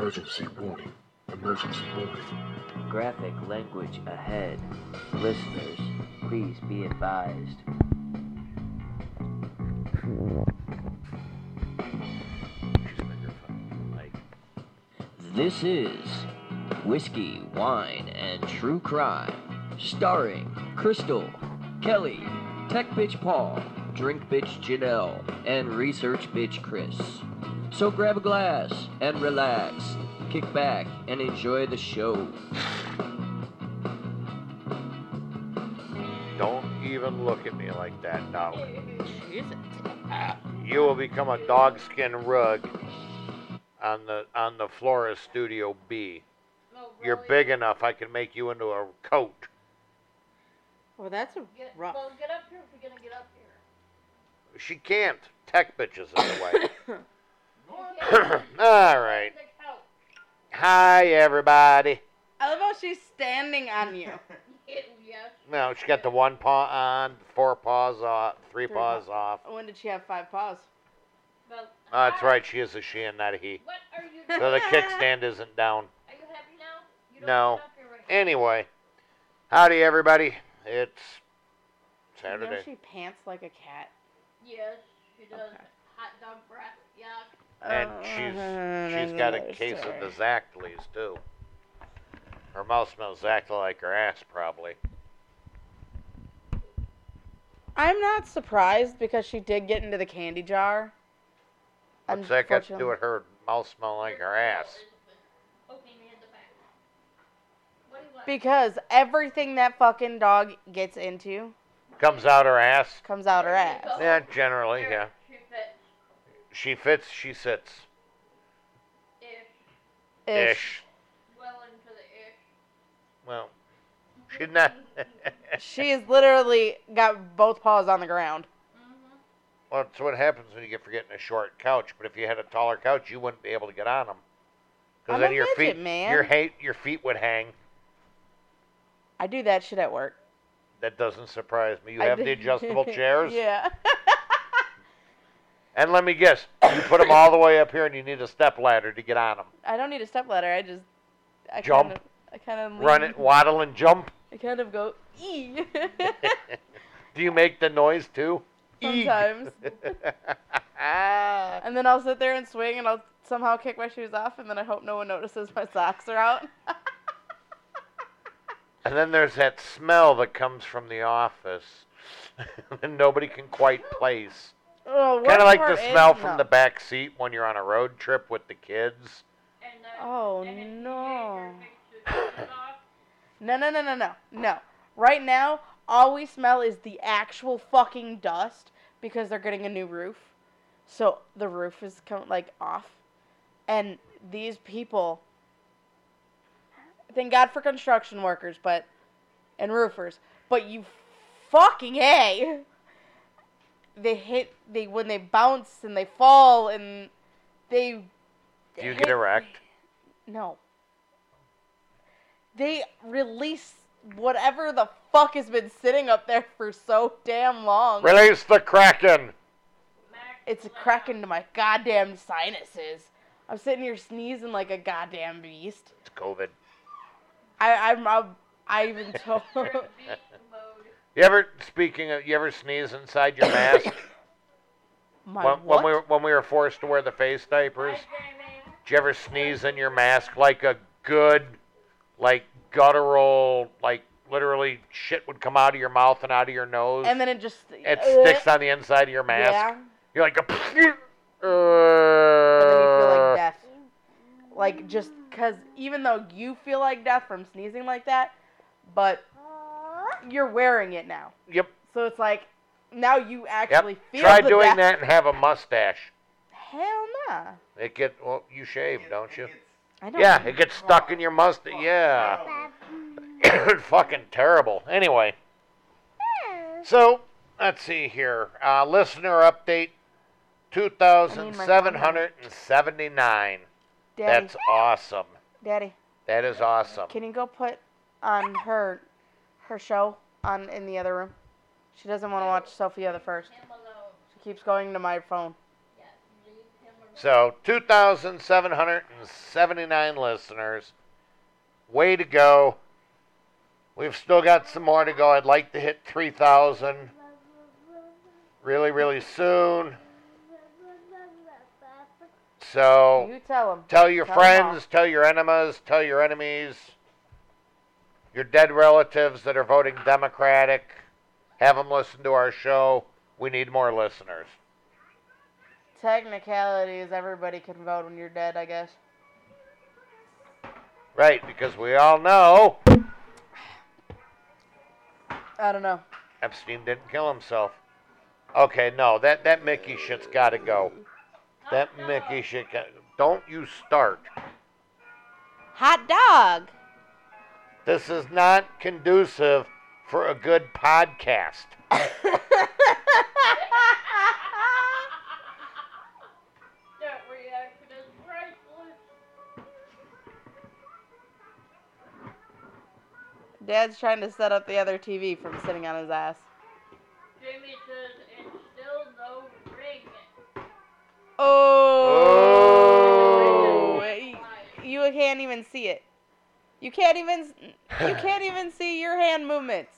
Emergency warning. Emergency warning. Graphic language ahead. Listeners, please be advised. This is Whiskey, Wine, and True Crime, starring Crystal, Kelly, Tech Bitch Paul, Drink Bitch Janelle, and Research Bitch Chris. So grab a glass and relax, kick back, and enjoy the show. Don't even look at me like that, dog. Jesus. You will become a dogskin rug on the on the floor of Studio B. No, You're big enough. I can make you into a coat. Well, that's a Get, rough. well, get up here if you're gonna get up here. She can't. Tech bitches in the way. You can't All right. Hi, everybody. I love how she's standing on you. yes. No, she got the one paw on, four paws off, three Three paws off. when did she have five paws? Well, Oh, that's hi. right. She is a she and not a he. What are you doing? So the kickstand isn't down. Are you happy now? You don't No. get up right now. Anyway, howdy, everybody. It's You know Saturday. she pants like a cat. Yes, she does. Okay. Hot dog breath. Yuck. And Oh, she's she's got a case of the Zachlys too. Her mouth smells exactly like her ass, probably. I'm not surprised because she did get into the candy jar. What's that got to do with her mouth smelling like her ass? Poking me in the back. What do you want? Because everything that fucking dog gets into Comes out her ass. comes out her ass. Yeah, generally, yeah. She fits. She sits. Ish. Ish. Well into the ish. Well, she's not. She has literally got both paws on the ground. Mm-hmm. well, that's what happens when you get for getting a short couch. But if you had a taller couch, you wouldn't be able to get on them. Because then your midget, feet, man. your hate, your feet would hang. I do that shit at work. That doesn't surprise me. You I have do- the adjustable chairs. yeah. And let me guess, you put them all the way up here, and you need a step ladder to get on them. I don't need a step ladder. I just I Jump. Kind of, I kind of Run it, waddle, and jump. I kind of go ee. Do you make the noise too? Sometimes. and then I'll sit there and swing, and I'll somehow kick my shoes off, and then I hope no one notices my socks are out. and then there's that smell that comes from the office, and nobody can quite place. Oh, Kind of like the smell from the back seat when you're on a road trip with the kids. And, uh, Oh and no. You take your shoes off. No, no, no, no, no, no. Right now, all we smell is the actual fucking dust because they're getting a new roof. So the roof is com- like off, and these people. Thank God for construction workers, but and roofers, but you fucking a. They hit they when they bounce and they fall and they. Do you hit- get erect? no. They release whatever the fuck has been sitting up there for so damn long. Release the kraken. It's a cracking to my goddamn sinuses. I'm sitting here sneezing like a goddamn beast. It's COVID. I I'm, I'm I even told. You ever speaking of you ever sneeze inside your mask? my when, what? when we were when we were forced to wear the face diapers? Hi, Jamie. Did you ever sneeze in your mask like a good, like guttural, like literally shit would come out of your mouth and out of your nose? and then it just it uh, sticks on the inside of your mask. Yeah. You're like, a, uh, And then you feel like death. Like just cause even though you feel like death from sneezing like that, but you're wearing it now. Yep. So it's like now you Yep. actually feel Try the doing death. that and have a mustache. Hell nah. It get well, you shave, don't you? I don't. Yeah, it gets stuck in your mustache. Yeah. Fucking terrible. Anyway, so let's see here. Uh, listener update 2,779. Daddy, That's awesome. Daddy, That is awesome. can you go put on her her show on in the other room? She doesn't want to watch Sofia the First. She keeps going to my phone. Yes, leave him So 2,779 listeners. Way to go. We've still got some more to go. I'd like to hit 3,000 really, really soon. So You tell him. tell your Tell 'em friends, tell your enemas, tell your enemies, your dead relatives that are voting Democratic. Have them listen to our show. We need more listeners. Technicality is everybody can vote when you're dead, I guess. Right, because we all know I don't know. Epstein didn't kill himself. Okay, no, that, that Mickey shit's got to go. That Mickey shit. Got, don't you start. Hot dog. This is not conducive for a good podcast. That reaction is priceless. Dad's trying to set up the other TV from sitting on his ass. Jamie says, and still no ring. Oh. Oh. You can't even see it. You can't even you can't even see your hand movements.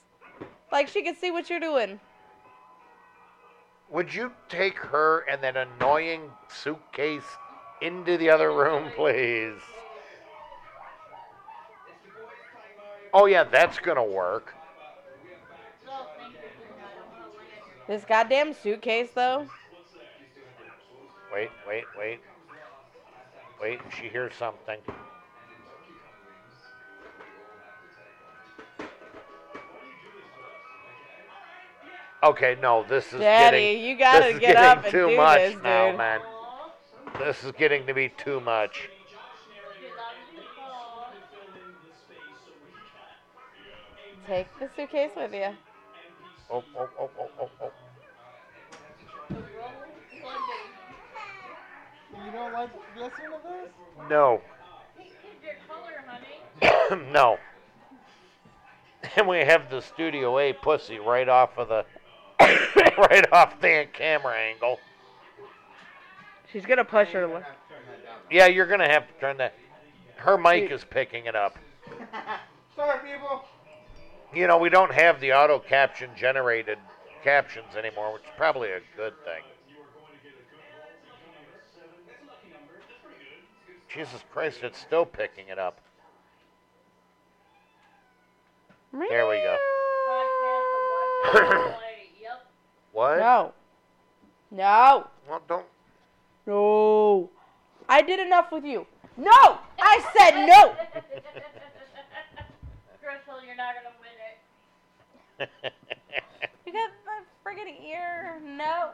Like she can see what you're doing. Would you take her and that annoying suitcase into the other room, please? Oh, yeah, that's going to work. So thank you for that. I'm gonna it. This goddamn suitcase though. Wait, wait, wait. Wait, she hears something. Okay, no, this is Daddy, getting you gotta this is get getting up and too do much this, now, dude. man. This is getting to be too much. get out of the car. Take the suitcase with you. Oh, oh, oh, oh, oh, oh. The roll Sunday. You don't like listening to this? No, Pink is your no. And we have the Studio A pussy right off of the right off the camera angle. She's gonna push her. You're li- gonna have to turn that down. Yeah, you're gonna have to turn that. Her mic is picking it up. Sorry, people. You know, we don't have the auto caption generated captions anymore, which is probably a good thing. Jesus Christ, it's still picking it up. There we go. Podcast of what play. Yep. What? No. No. Well, don't. No. I did enough with you. No! I said no! Crystal, you're not gonna win it. You got my friggin' ear. No.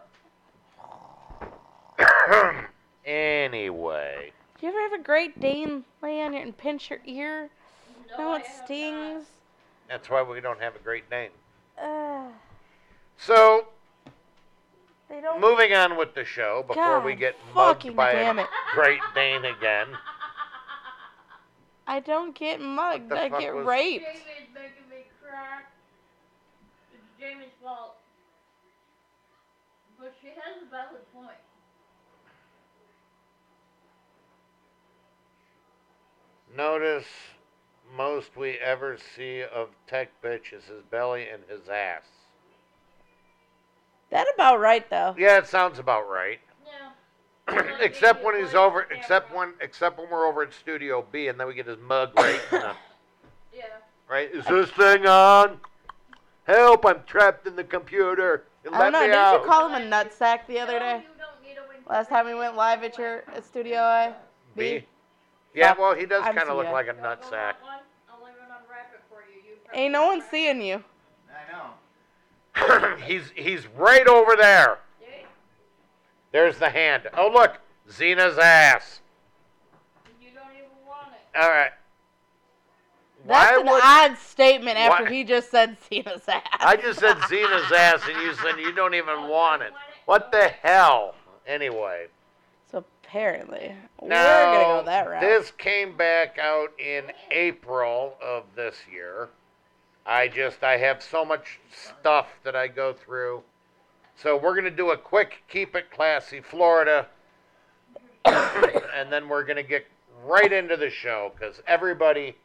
anyway, Do you ever have a Great Dane lay on you and pinch your ear? No, No, I it have not. stings. that's why we don't have a great name. Ugh. So, they don't. moving on with the show before we God get mugged by damn a it. Great Dane again. I don't get mugged. the I fuck get was- raped. Jamie's making me cry. It's Jamie's fault. But she has a valid point. Notice most we ever see of Tech Bitch is his belly and his ass. That about right though. Yeah, it sounds about right. Yeah. except when he's over, except when, except when we're over at Studio B, and then we get his mug right. in the- Yeah. right? Is this thing on? Help! I'm trapped in the computer. I don't know. me Didn't out. you call him a nutsack the other day? you don't need a wing Last time we went live at your at Studio A? B? Yeah, well, he does I'm kind of look seeing. like a Don't go nutsack. that one. I'll even unwrap it for you. You probably Ain't no one seeing you. I know. he's he's right over there. There's the hand. Oh look, Xena's ass. You don't even want it. All right. That's Why an would odd statement after Why- he just said Xena's ass. I just said Xena's ass, and you said you don't even want it. What the hell? Anyway. So apparently, we're gonna go that route. This came back out in April of this year. I just I have so much stuff that I go through. So we're gonna do a quick keep it classy Florida and then we're going to get right into the show because everybody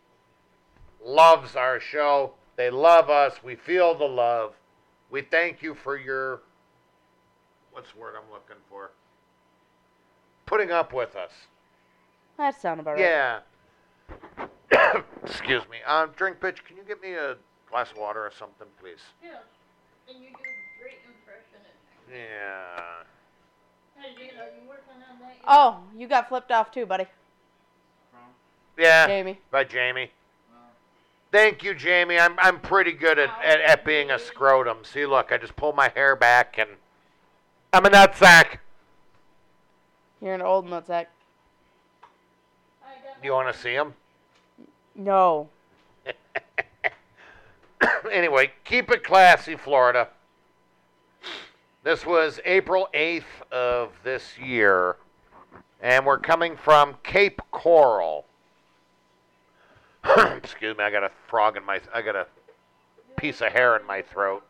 loves our show. They love us. We feel the love. We thank you for your. What's the word I'm looking for? Putting up with us. That sound about right. Yeah. Excuse me. Um, drink bitch, can you get me a glass of water or something, please? Yeah. And you do great impression Yeah. Hey, Jane, are you working on that yet? Oh, you got flipped off too, buddy. Yeah. Jamie. By Jamie. Thank you, Jamie. I'm I'm pretty good at, at, at being a scrotum. See, look, I just pull my hair back and I'm a nutsack. You're an old nutsack. I got Do you want to see him? No. Anyway, keep it classy, Florida. This was April 8th of this year, and we're coming from Cape Coral. Excuse me, I got a frog in my I got a piece of hair in my throat.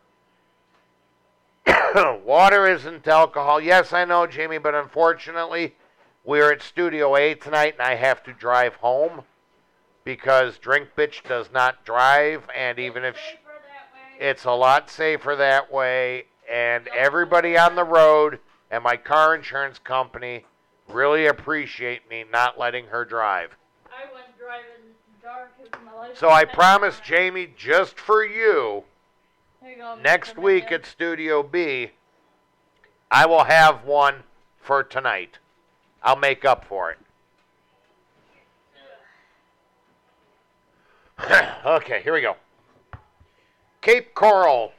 Water isn't alcohol. Yes, I know, Jamie, but unfortunately, we're at Studio A tonight, and I have to drive home because Drink Bitch does not drive, and even if she. It's a lot safer that way, and everybody on the road and my car insurance company really appreciate me not letting her drive. I went driving dark as my life. So I promise, Jamie, just for you, next Mr. week at Studio B, I will have one for tonight. I'll make up for it. okay, here we go. Cape Coral.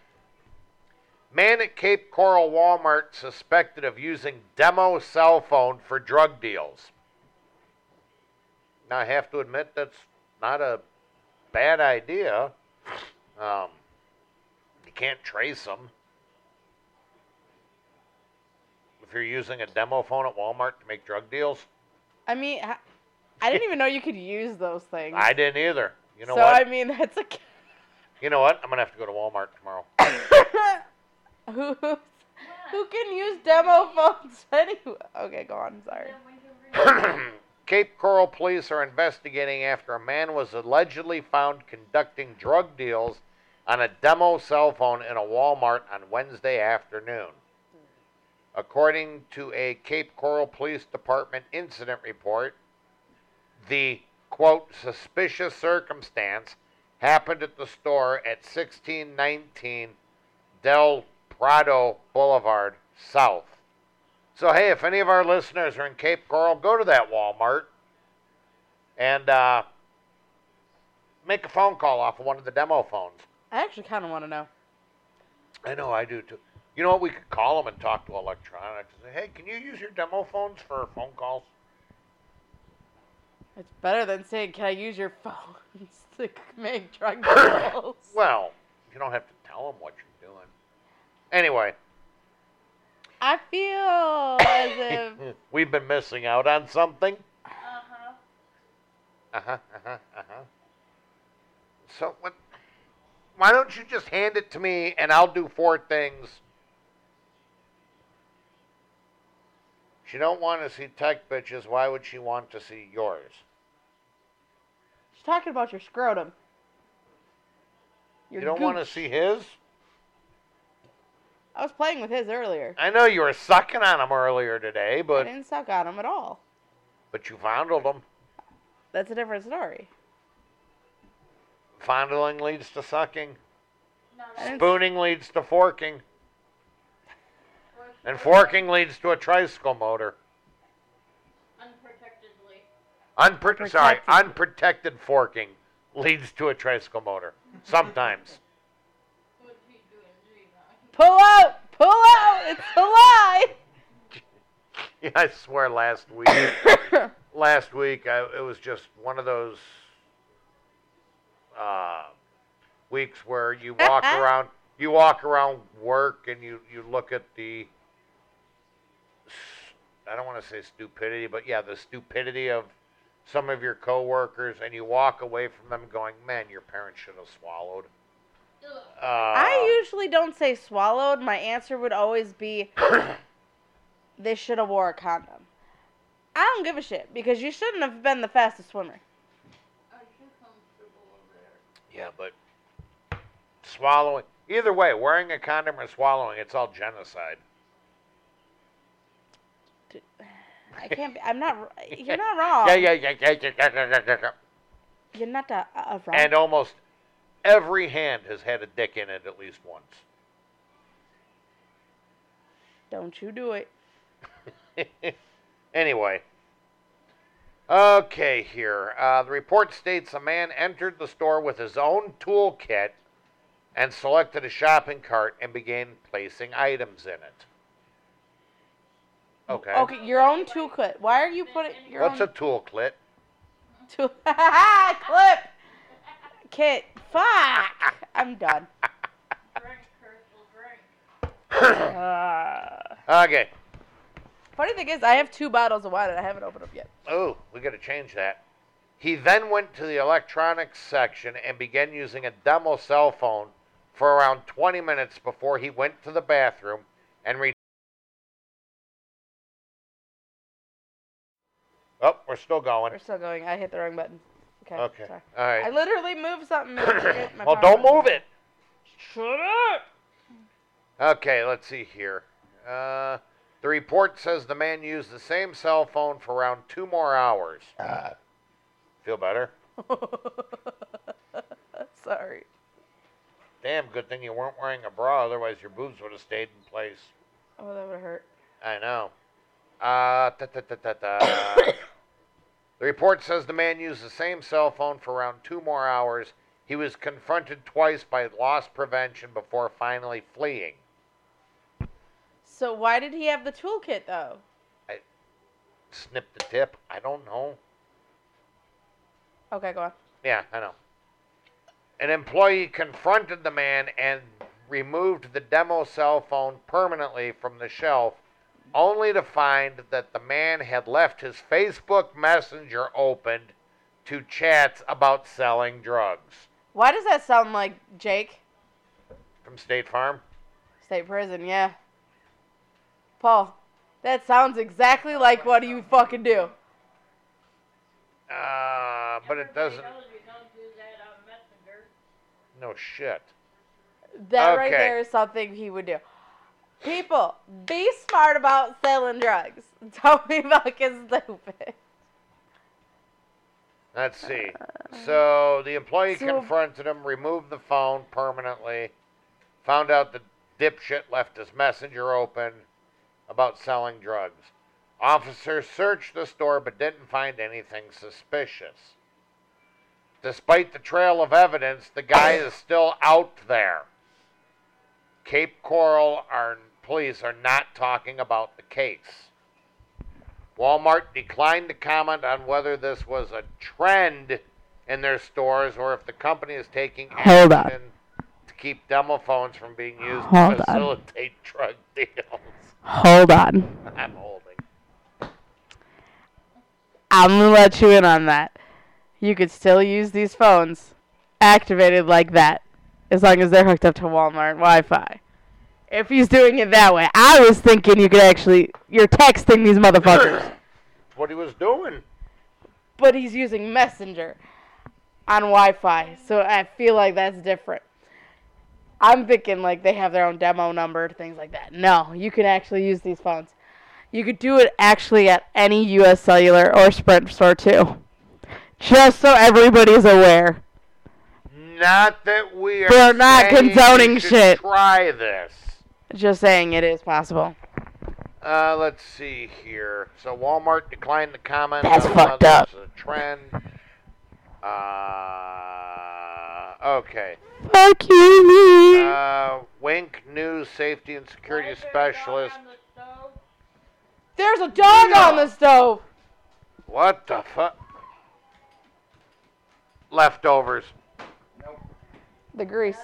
Man at Cape Coral Walmart suspected of using demo cell phone for drug deals. Now, I have to admit that's not a bad idea. Um, you can't trace them. If you're using a demo phone at Walmart to make drug deals, I mean, I didn't even know you could use those things. I didn't either. You know what? so what? I mean, that's a. you know what? I'm gonna have to go to Walmart tomorrow. who who can use demo phones anyway? Okay, go on. Sorry. Then when you read- Cape Coral police are investigating after a man was allegedly found conducting drug deals on a demo cell phone in a Walmart on Wednesday afternoon. According to a Cape Coral Police Department incident report, the quote suspicious circumstance happened at the store at 1619 Del Prado Boulevard South. So hey, if any of our listeners are in Cape Coral, go to that Walmart and uh, make a phone call off of one of the demo phones. I actually kind of want to know. I know I do too. You know what? We could call them and talk to electronics and say, "Hey, can you use your demo phones for phone calls?" It's better than saying, "Can I use your phones to make drug deals?" Well, you don't have to tell them what you're doing. Anyway, I feel as if we've been missing out on something. Uh-huh. Uh huh. Uh huh. Uh huh. So what? Why don't you just hand it to me and I'll do four things? She don't want to see tech bitches. Why would she want to see yours? She's talking about your scrotum. Your you don't want to see his? I was playing with his earlier. I know you were sucking on him earlier today, but. I didn't suck on him at all. but you fondled him. That's a different story. Fondling leads to sucking. No, I that's Spooning leads to forking, and forking leads to a tricycle motor. Unprotectedly. Unpro- sorry, Unprotected. unprotected forking leads to a tricycle motor. Sometimes. What's he doing? Gee, now. Pull out! Pull out! It's a lie! Yeah, I swear last week, last week I, it was just one of those uh, weeks where you walk around, you walk around work and you you look at the I don't want to say stupidity, but yeah, the stupidity of some of your coworkers, and you walk away from them going, "Man, your parents should have swallowed." Uh, I usually don't say swallowed. My answer would always be they should have wore a condom. I don't give a shit because you shouldn't have been the fastest swimmer. Are you comfortable over there? Yeah, but swallowing. Either way, wearing a condom or swallowing, it's all genocide. I can't. Be, I'm not. You're not wrong. Yeah, yeah, yeah, yeah, yeah, yeah, yeah, yeah, yeah. You're not a, a wrong. And almost every hand has had a dick in it at least once. Don't you do it. anyway. Okay, here. Uh, the report states a man entered the store with his own toolkit and selected a shopping cart and began placing items in it. Okay. Okay, your own toolkit. Why are you putting your own What's a own toolkit? tool? Clip. Kit. Fuck. I'm done. Drink, Crystal, drink. Uh, Okay. funny thing is, I have two bottles of wine and I haven't opened up yet. Oh, we got to change that. He then went to the electronics section and began using a demo cell phone for around 20 minutes before he went to the bathroom and re- Oh, we're still going. We're still going. I hit the wrong button. Okay. Okay. Sorry. All I literally moved something. and my Well, don't button. move it. Shut up. Okay, let's see here. Uh, the report says the man used the same cell phone for around two more hours. Feel better? Sorry. Damn, good thing you weren't wearing a bra, otherwise your boobs would have stayed in place. Oh, that would have hurt. I know. Uh, the report says the man used the same cell phone for around two more hours. He was confronted twice by loss prevention before finally fleeing. So why did he have the toolkit though? Snip the tip? I don't know. Okay, go on. Yeah, I know. An employee confronted the man and removed the demo cell phone permanently from the shelf, only to find that the man had left his Facebook Messenger opened to chats about selling drugs. Why does that sound like Jake? From State Farm? State prison, yeah. Paul, that sounds exactly like what you fucking do. Uh, but it doesn't. Everybody knows you don't do that on Messenger. No shit. That right there is something he would do. People, be smart about selling drugs. Don't be fucking stupid. Let's see. So the employee So- confronted him, removed the phone permanently, found out the dipshit left his messenger open about selling drugs. Officers searched the store but didn't find anything suspicious. Despite the trail of evidence, the guy is still out there. Cape Coral are, police are not talking about the case. Walmart declined to comment on whether this was a trend in their stores or if the company is taking Hold on. action to keep demo phones from being used Hold to on. facilitate drug deals. Hold on. I'm holding. I'm gonna let you in on that. You could still use these phones activated like that as long as they're hooked up to Walmart Wi Fi. If he's doing it that way, I was thinking you could actually, you're texting these motherfuckers. What he was doing. but he's using Messenger on Wi-Fi, so I feel like that's different. I'm thinking like they have their own demo number, things like that. No, you can actually use these phones. You could do it actually at any U.S. Cellular or Sprint store too, just so everybody's aware. Not that we are. We're not condoning shit. Try this. Just saying it is possible. Uh, let's see here. So Walmart declined to comment That's on fucked whether up. it's a trend. Uh, okay. Fuck you. Uh, Wink News Safety and Security there Specialist. on the? There's a dog on the stove. What the fuck? Leftovers. The grease.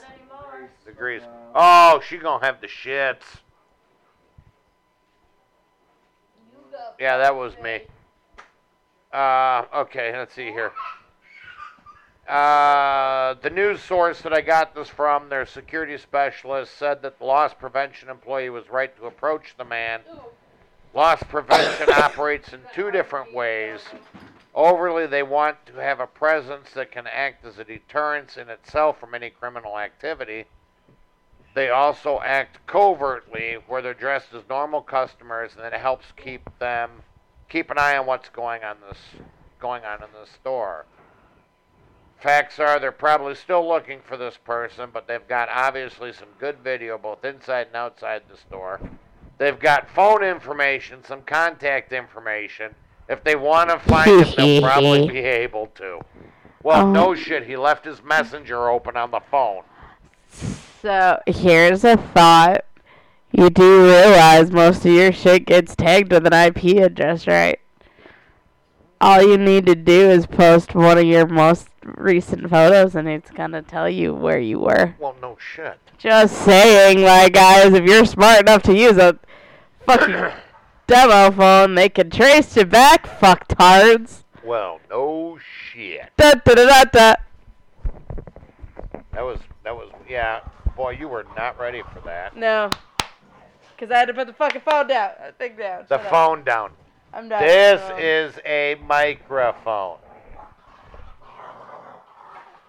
Grease. Oh, she gonna have the shits. Yeah, that was me. Uh, okay, let's see here. Uh, the news source that I got this from, their security specialist, said that the loss prevention employee was right to approach the man Loss prevention operates in two different ways. Overly, they want to have a presence that can act as a deterrence in itself from any criminal activity. They also act covertly, where they're dressed as normal customers, and it helps keep them keep an eye on what's going on this going on in the store. Facts are they're probably still looking for this person, but they've got obviously some good video both inside and outside the store. They've got phone information, some contact information. If they want to find him, they'll probably be able to. Well, Oh. no shit, he left his messenger open on the phone. So here's a thought. You do realize most of your shit gets tagged with an IP address, right? All you need to do is post one of your most recent photos and it's gonna tell you where you were. Well, no shit. Just saying, like guys, if you're smart enough to use a fucking demo phone, they can trace you back, fucktards. Well, no shit. Da da da da da. That was that was yeah. Boy, you were not ready for that. No. Cause I had to put the fucking phone down. uh, Thing down. The Shut up. phone down. I'm done. This is a microphone.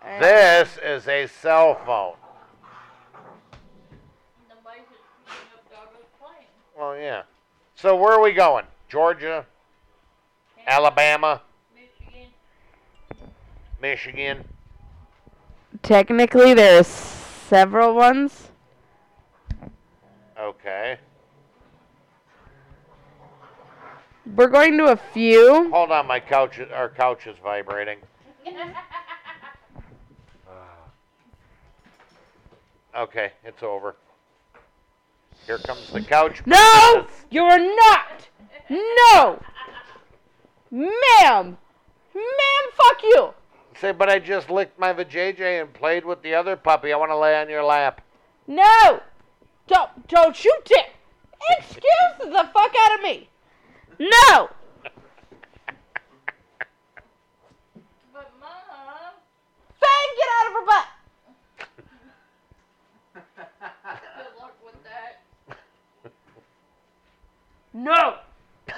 alright. This is a cell phone. The mic is up Douglas. Well, yeah. So where are we going? Georgia, Alabama, Michigan. Michigan. Technically, there's several ones. Okay. We're going to a few. Hold on, my couch. Our couch is vibrating. Ah. Okay, it's over. Here comes the couch. No, you're not. No, ma'am, ma'am, fuck you. Say, but I just licked my vajayjay and played with the other puppy. I want to lay on your lap. No, don't, don't you dare. Excuse the fuck out of me. No. But mom, Fang, get out of her butt. good luck with that. No.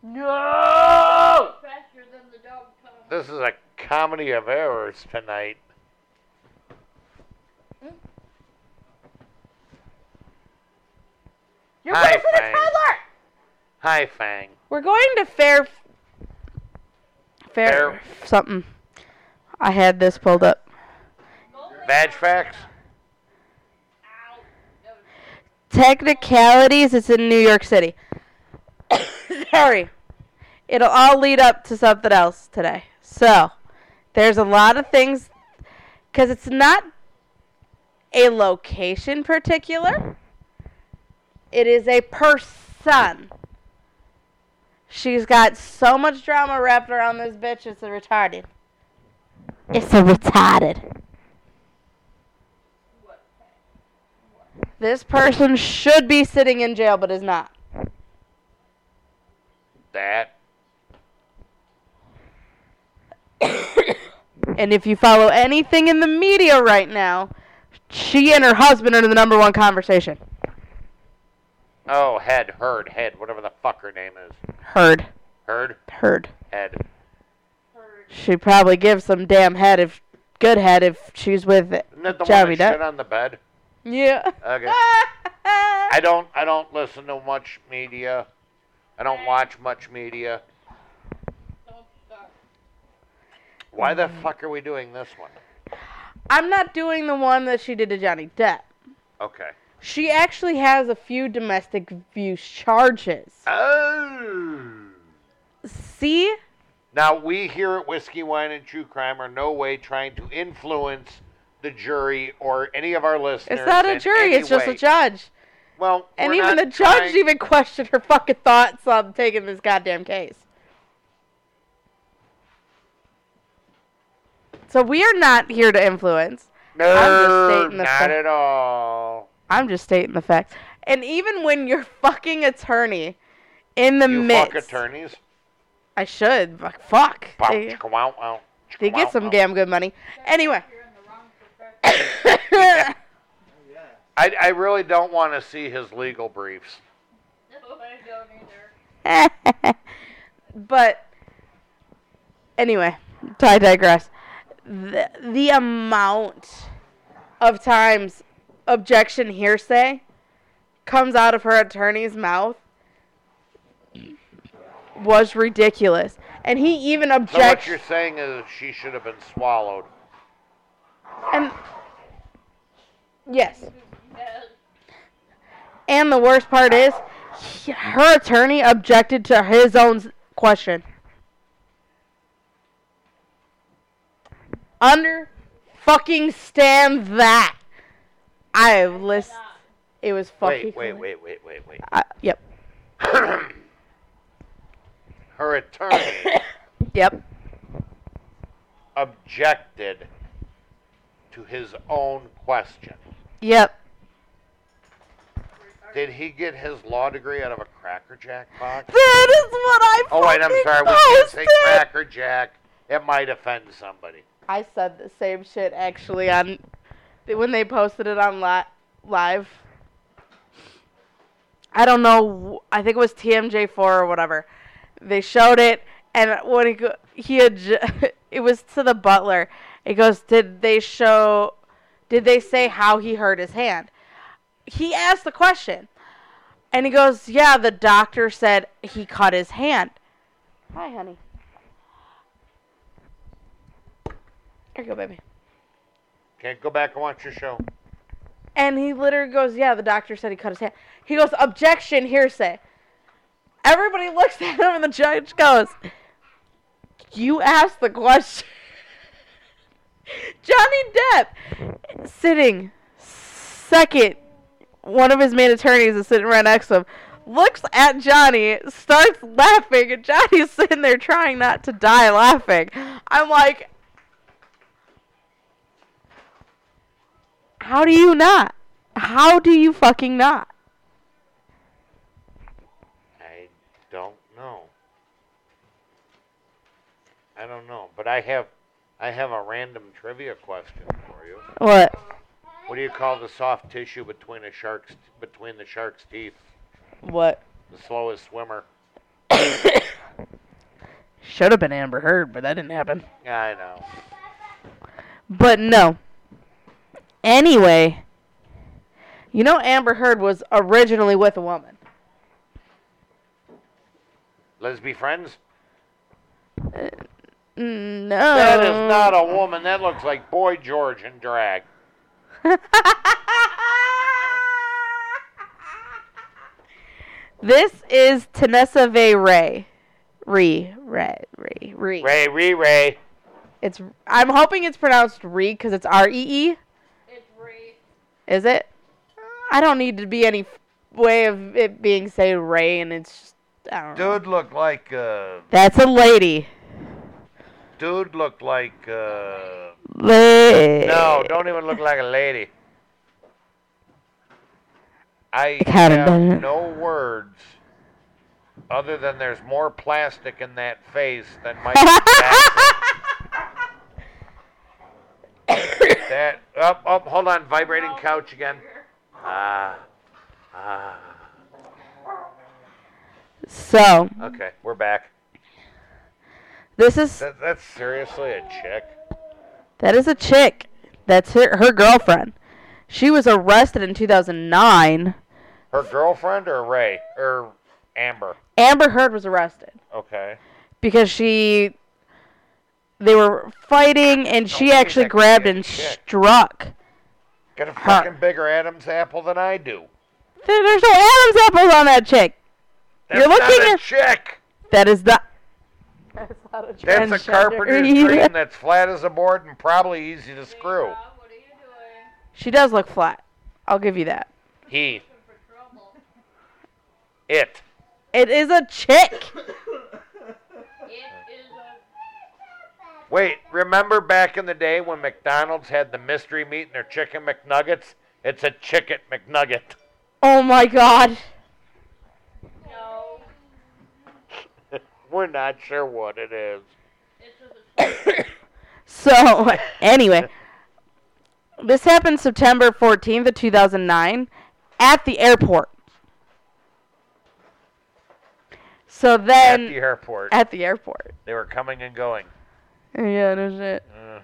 No. Faster than the dog tongue. This is a comedy of errors tonight. You're Hi, worse than a Fang. toddler. Hi, Fang. We're going to fair. Fair, Fair- something. I had this pulled up. Badge facts? Technicalities. It's in New York City. Sorry. It'll all lead up to something else today. So, there's a lot of things because it's not a location particular. It is a person. She's got so much drama wrapped around this bitch. It's a retarded. It's a retarded. This person should be sitting in jail, but is not. That. And if you follow anything in the media right now, she and her husband are the number one conversation. Oh, head, herd, head, whatever the fuck her name is. Heard. Herd, Heard. head. She'd probably gives some damn head if good head if she's with it. Isn't that the Johnny one that Depp. shit on the bed? Yeah. Okay. I don't I don't listen to much media. I don't watch much media. Why the Mm. fuck are we doing this one? I'm not doing the one that she did to Johnny Depp. Okay. She actually has a few domestic abuse charges. Oh. See? Now we here at Whiskey Wine and True Crime are no way trying to influence the jury or any of our listeners. It's not a jury, it's just a judge. Well, And even the judge even questioned her fucking thoughts on taking this goddamn case. So we are not here to influence. No, stating the not fact. at all. I'm just stating the facts. And even when your fucking attorney in the you midst, fuck attorneys. I should. Fuck. fuck. They, chicka, wow, wow, they get some damn good money. Anyway. You're in the wrong profession. Yeah. I, I really don't want to see his legal briefs. I don't either. but anyway, I digress. The, the amount of times objection hearsay comes out of her attorney's mouth was ridiculous. And he even objects. So what you're saying is she should have been swallowed. And yes. And the worst part is, he- her attorney objected to his own question. Under fucking stand that. I've list. It was fucking. Wait, wait, wait, wait, wait, wait. Uh, yep. Her attorney Yep. objected to his own question. Yep. Did he get his law degree out of a Cracker Jack box? That is what I. Oh wait, I'm sorry. We can't say. Cracker Jack. It might offend somebody. I said the same shit actually on when they posted it on li- live. I don't know. I think it was TMJ4 or whatever. They showed it, and when he go, he had, it was to the butler. It goes, did they show? Did they say how he hurt his hand? He asked the question, and he goes, yeah. The doctor said he cut his hand. Hi, honey. Here you go, baby. Can't go back and watch your show. And he literally goes, Yeah, the doctor said he cut his hand. He goes, Objection, hearsay. Everybody looks at him, and the judge goes, You asked the question. Johnny Depp, sitting second, one of his main attorneys is sitting right next to him, looks at Johnny, starts laughing, and Johnny's sitting there trying not to die laughing. I'm like, How do you not? How do you fucking not? I don't know. I don't know, but I have, I have a random trivia question for you. What? What do you call the soft tissue between a shark's between the shark's teeth? What? The slowest swimmer. Should have been Amber Heard, but that didn't happen. Yeah, I know. But no. Anyway, you know Amber Heard was originally with a woman. Let's be friends. Uh, No. That is not a woman. That looks like Boy George in drag. this is Tanessa Ve Ray. Re, Ray, Ray, Re. Ray, Ray, Ray. It's. I'm hoping it's pronounced Re because it's R E E. It's Ray. Is it? I don't need to be any f- way of it being say Ray, and it's. Just, I don't know. Dude looked like uh. That's a lady. Dude looked like uh. La- No, don't even look like a lady. I Kinda have no words other than there's more plastic in that face than my. Jackson. that up, up, hold on, vibrating couch again. Ah, ah. So Okay, we're back. This is That, that's seriously a chick. that is a chick. That's her her girlfriend. She was arrested in 2009. Her girlfriend or Ray or Amber? Amber Heard was arrested Okay. because she they were fighting and she actually that could be grabbed a and chick. struck. Got a fucking bigger Adam's apple than I do. There- There's no Adam's apples on that chick. That's You're looking not a at- chick. That is not. That's not a That's a carpenter's either. dream that's flat as a board and probably easy to screw. Rob, what are you doing? She does look flat. I'll give you that. He, Looking for trouble. it. It is a chick. It is a. Wait, remember back in the day when McDonald's had the mystery meat in their chicken McNuggets? It's a chicken McNugget. Oh my god. No. We're not sure what it is. It's just a. So, anyway, this happened September 14th of 2009 at the airport. So then At the airport. at the airport. They were coming and going. Yeah, no shit. hmm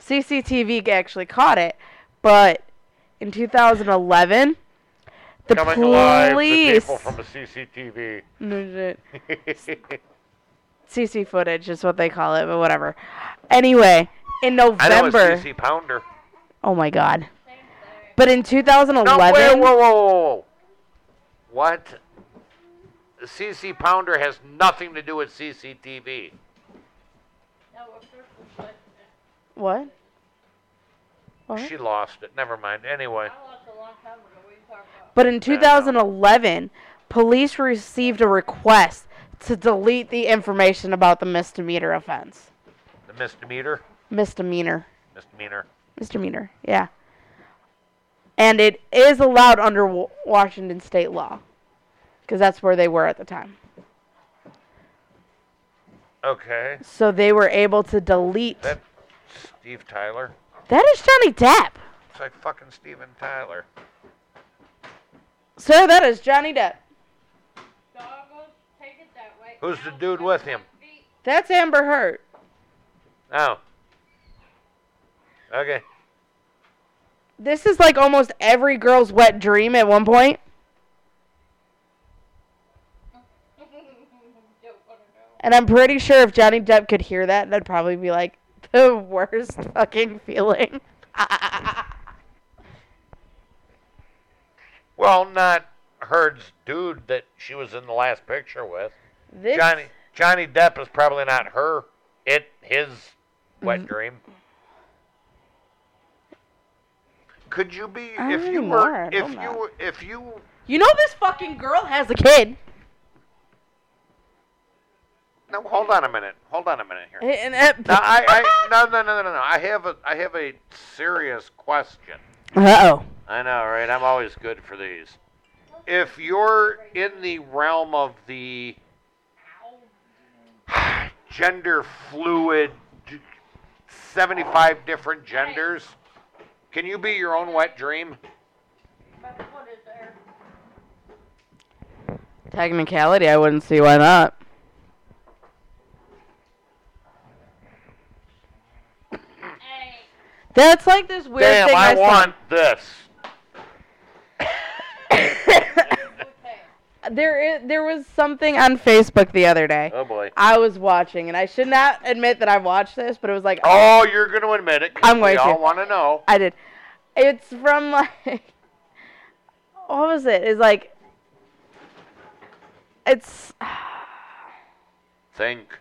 CCTV actually caught it, but in 2011, the coming alive, the people from the CCTV. no shit. CC footage is what they call it, but whatever. Anyway, in I know November. a CC pounder. Oh my god. But in 2011. No, wait, whoa, whoa, whoa, whoa. What? The CC pounder has nothing to do with CCTV. No, we're first was like, What? What? She lost it. Never mind. Anyway. I lost a long time ago. What are you talking about? But in 2011, police received a request to delete the information about the misdemeanor offense. The misdemeanor. Misdemeanor. Misdemeanor. Misdemeanor, yeah. And it is allowed under Wa- Washington state law. Because that's where they were at the time. Okay. So they were able to delete. That Steve Tyler. That is Johnny Depp. It's like fucking Steven Tyler. Sir, that is Johnny Depp. Doggos, take it that way. Who's the dude with him? That's Amber Heard. Oh. Okay. This is like almost every girl's wet dream at one point. Don't wanna know. And I'm pretty sure if Johnny Depp could hear that, that'd probably be like the worst fucking feeling. Well, not Heard's dude that she was in the last picture with. This Johnny Johnny Depp is probably not her. It his wet Mm. dream. Could you be I if you were if you were if you You know this fucking girl has a kid. no hold on a minute hold on a minute here. And it, No, I, I no no no no no I have a I have a serious question. Uh-oh. I know, right? I'm always good for these. If you're in the realm of the gender fluid, 75 different genders, can you be your own wet dream? But what is? Technicality, I wouldn't see why not. That's like this weird Damn, thing I, I, want this. okay. There is there was something on Facebook the other day. Oh boy. I was watching, and I should not admit that I watched this, but it was like Oh, you're going to admit it. I'm going to. we all to. want to know. I did. It's from like what was it? It's like it's Think.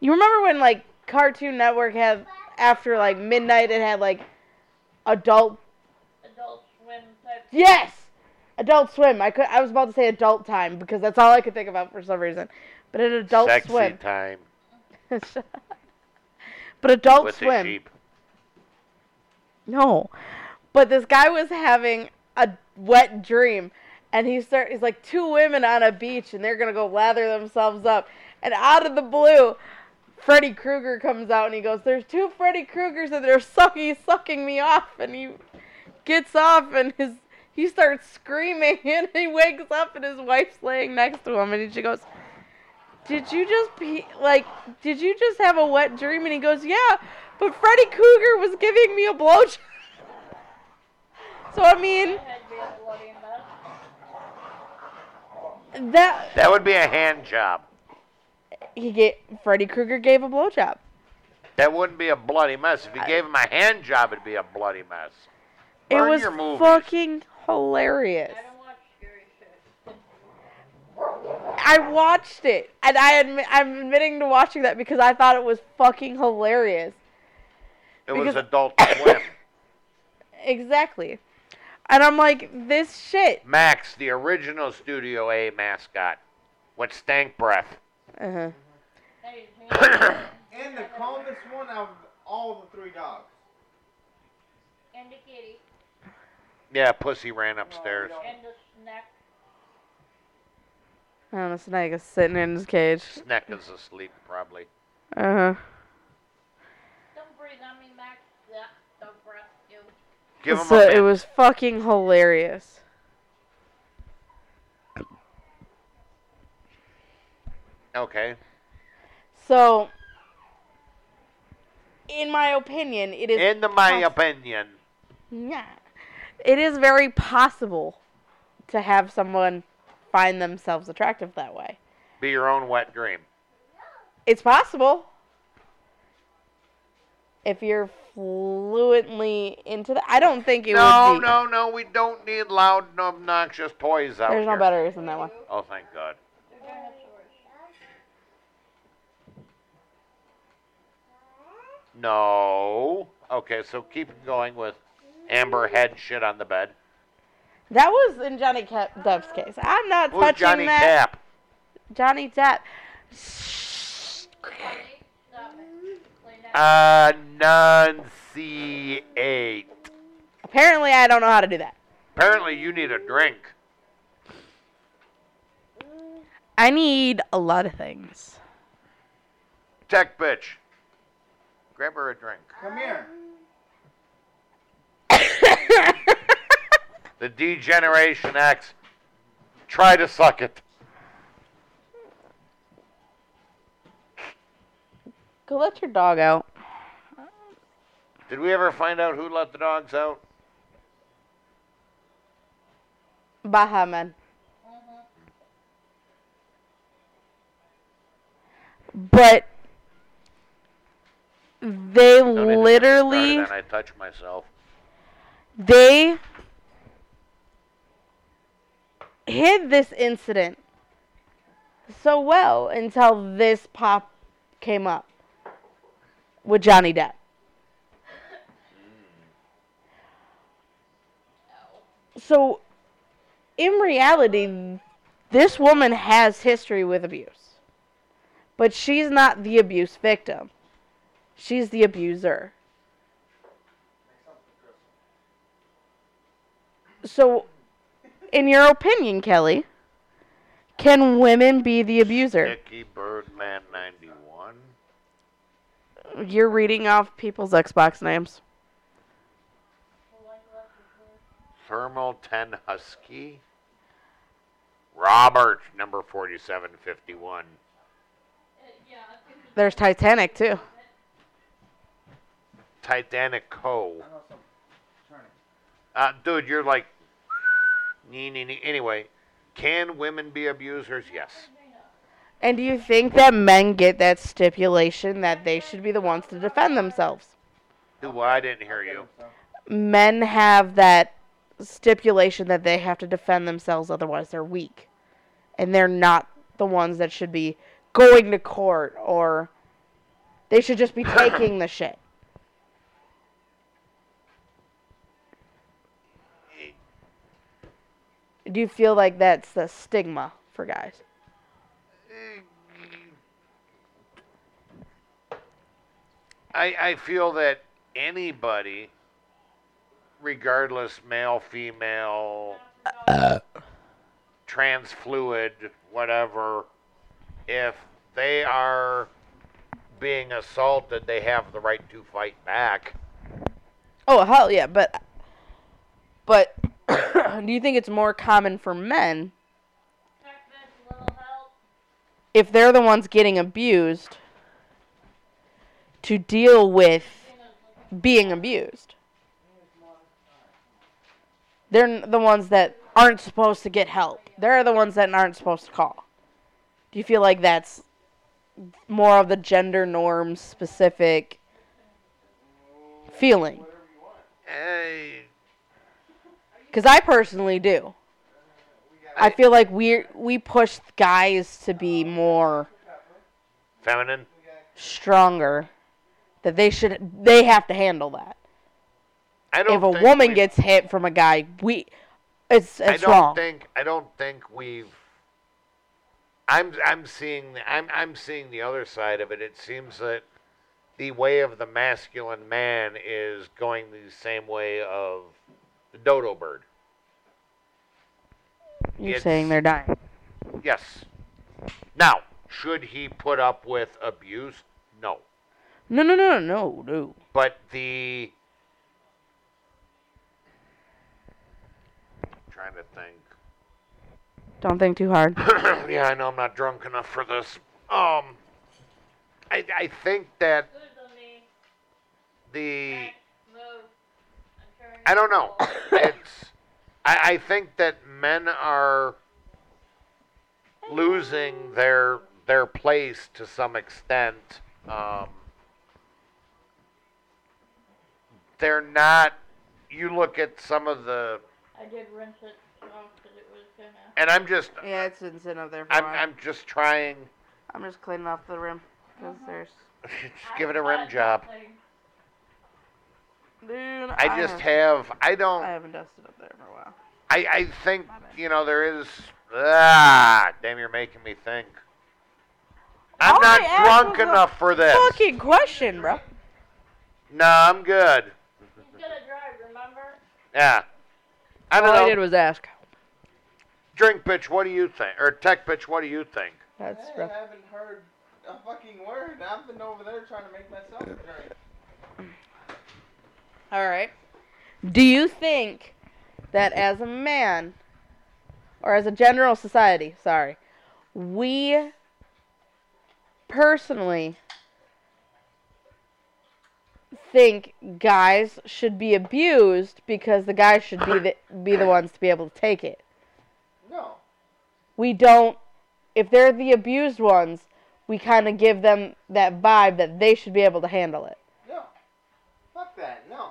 you remember when like Cartoon Network had after like midnight it had like adult Adult Swim type. yes Adult Swim. I could I was about to say Adult Time because that's all I could think about for some reason. But an Adult Sexy Swim. time but Adult with the Swim. sheep. No. But this guy was having a wet dream and he start he's like two women on a beach and they're gonna go lather themselves up and out of the blue Freddy Krueger comes out and he goes, There's two Freddy Kruegers and they're sucking sucking me off and he gets off and his he starts screaming and he wakes up and his wife's laying next to him and she goes did you just be like did you just have a wet dream and he goes yeah but freddy krueger was giving me a blowjob so i mean My head be a bloody mess. that That would be a hand job. he gave freddy krueger gave a blowjob That wouldn't be a bloody mess. If you gave him a hand job, it'd be a bloody mess. it was fucking hilarious I don't watch scary shit. i watched it and i admit i'm admitting to watching that because i thought it was fucking hilarious It was Adult Swim. exactly and i'm like this shit Max, the original Studio A mascot, with stank breath. uh-huh And the calmest one out of all the three dogs. and the kitty Yeah, Pussy ran upstairs. and the snack. I don't Snake is sitting in his cage. Snack is asleep, probably. Uh huh. Don't breathe on me, Max. Yeah, don't breath you. Give him So a it was fucking hilarious. Okay. So, in my opinion, it is. In the, my poss- opinion. Yeah. It is very possible to have someone find themselves attractive that way. Be your own wet dream. It's possible. If you're fluently into that, I don't think it No, would be. no, no. We don't need loud, and obnoxious toys out There's no here. batteries in that one. Oh, thank God. No. Okay, so keep going with Amber head shit on the bed. That was in Johnny Cap- Depp's case. I'm not Who's touching Johnny that. Cap? Johnny Depp. Uh, Stop it. Lay. Enunciate. Apparently, I don't know how to do that. Apparently, you need a drink. I need a lot of things. Tech bitch. Grab her a drink. Come here. The D-Generation X. Try to suck it. Go let your dog out. Did we ever find out who let the dogs out? Baha Men. But they get literally on I touch myself. they hid this incident so well until this pop came up with Johnny Depp. So, in reality, this woman has history with abuse. But she's not the abuse victim. She's the abuser. So, in your opinion, Kelly, can women be the abuser? Nicky Birdman 91. You're reading off people's Xbox names. Thermal 10 Husky. Robert, number 4751. There's Titanic too. Titanic Co. I know some turning. Uh, dude, you're like. Nee, nee, nee. Anyway, can women be abusers? Yes. And do you think that men get that stipulation that they should be the ones to defend themselves? Well, I didn't hear you. Men have that stipulation that they have to defend themselves, otherwise they're weak, and they're not the ones that should be going to court or they should just be taking the shit. Do you feel like that's the stigma for guys? I, I feel that anybody, regardless male, female, uh, uh. trans fluid, whatever, if they are being assaulted, they have the right to fight back. Oh hell yeah, but but do you think it's more common for men Tech bitch, little help. if they're the ones getting abused to deal with being abused? They're the ones that aren't supposed to get help. They're the ones that aren't supposed to call. Do you feel like that's more of the gender norms specific feeling? Hey, Because I personally do. I feel like we we push guys to be more feminine. stronger. That they should they have to handle that. I don't If a woman we- gets hit from a guy, we it's it's I don't wrong. think I don't think we've. I'm I'm seeing I'm I'm seeing the other side of it. It seems that the way of the masculine man is going the same way of the dodo bird. You're it's- saying they're dying. Yes. Now, should he put up with abuse? No. No, no, no, no, no. But the I'm trying to think. Don't think too hard. yeah, I know I'm not drunk enough for this. Um, I I think that Who's on the I don't know. It's I I think that men are losing their their place to some extent. Um, they're not. You look at some of the, I did rinse it because it was gonna. and I'm just Yeah, it's been sitting up there for I'm a while. I'm just trying. I'm just cleaning off the rim because there's. just give it a rim job. Dude, I just have. I don't. I haven't dusted up there for a while. I, I think you know there is. Ah, damn! You're making me think. I'm All not I drunk enough for this. Fucking question, bro. No, I'm good. He's gonna drive, remember? Yeah. I don't All know. I did was ask. Drink bitch, what do you think? Or tech bitch, what do you think? That's I rough. haven't heard a fucking word. I've been over there trying to make myself a drink. All right. Do you think that as a man, or as a general society, sorry, we personally think guys should be abused because the guys should be the, be the ones to be able to take it? No. We don't. If they're the abused ones, we kind of give them that vibe that they should be able to handle it. No. Fuck that. No.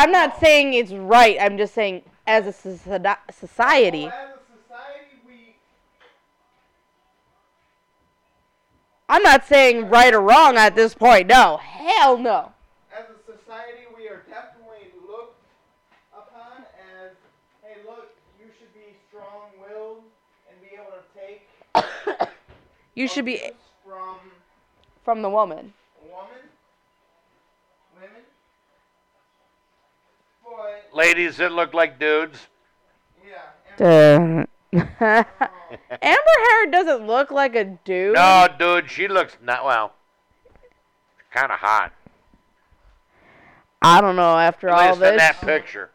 I'm not saying it's right. I'm just saying as a society. As a society, we. I'm not saying right or wrong at this point. No, hell no. As a society, we are definitely looked upon as, hey, look, you should be strong-willed and be able to take. You should be from from the woman, women. But Ladies that look like dudes. yeah, Amber Heard doesn't look like a dude. No, dude, she looks not well. Kind of hot. I don't know. After At all least in this, that picture.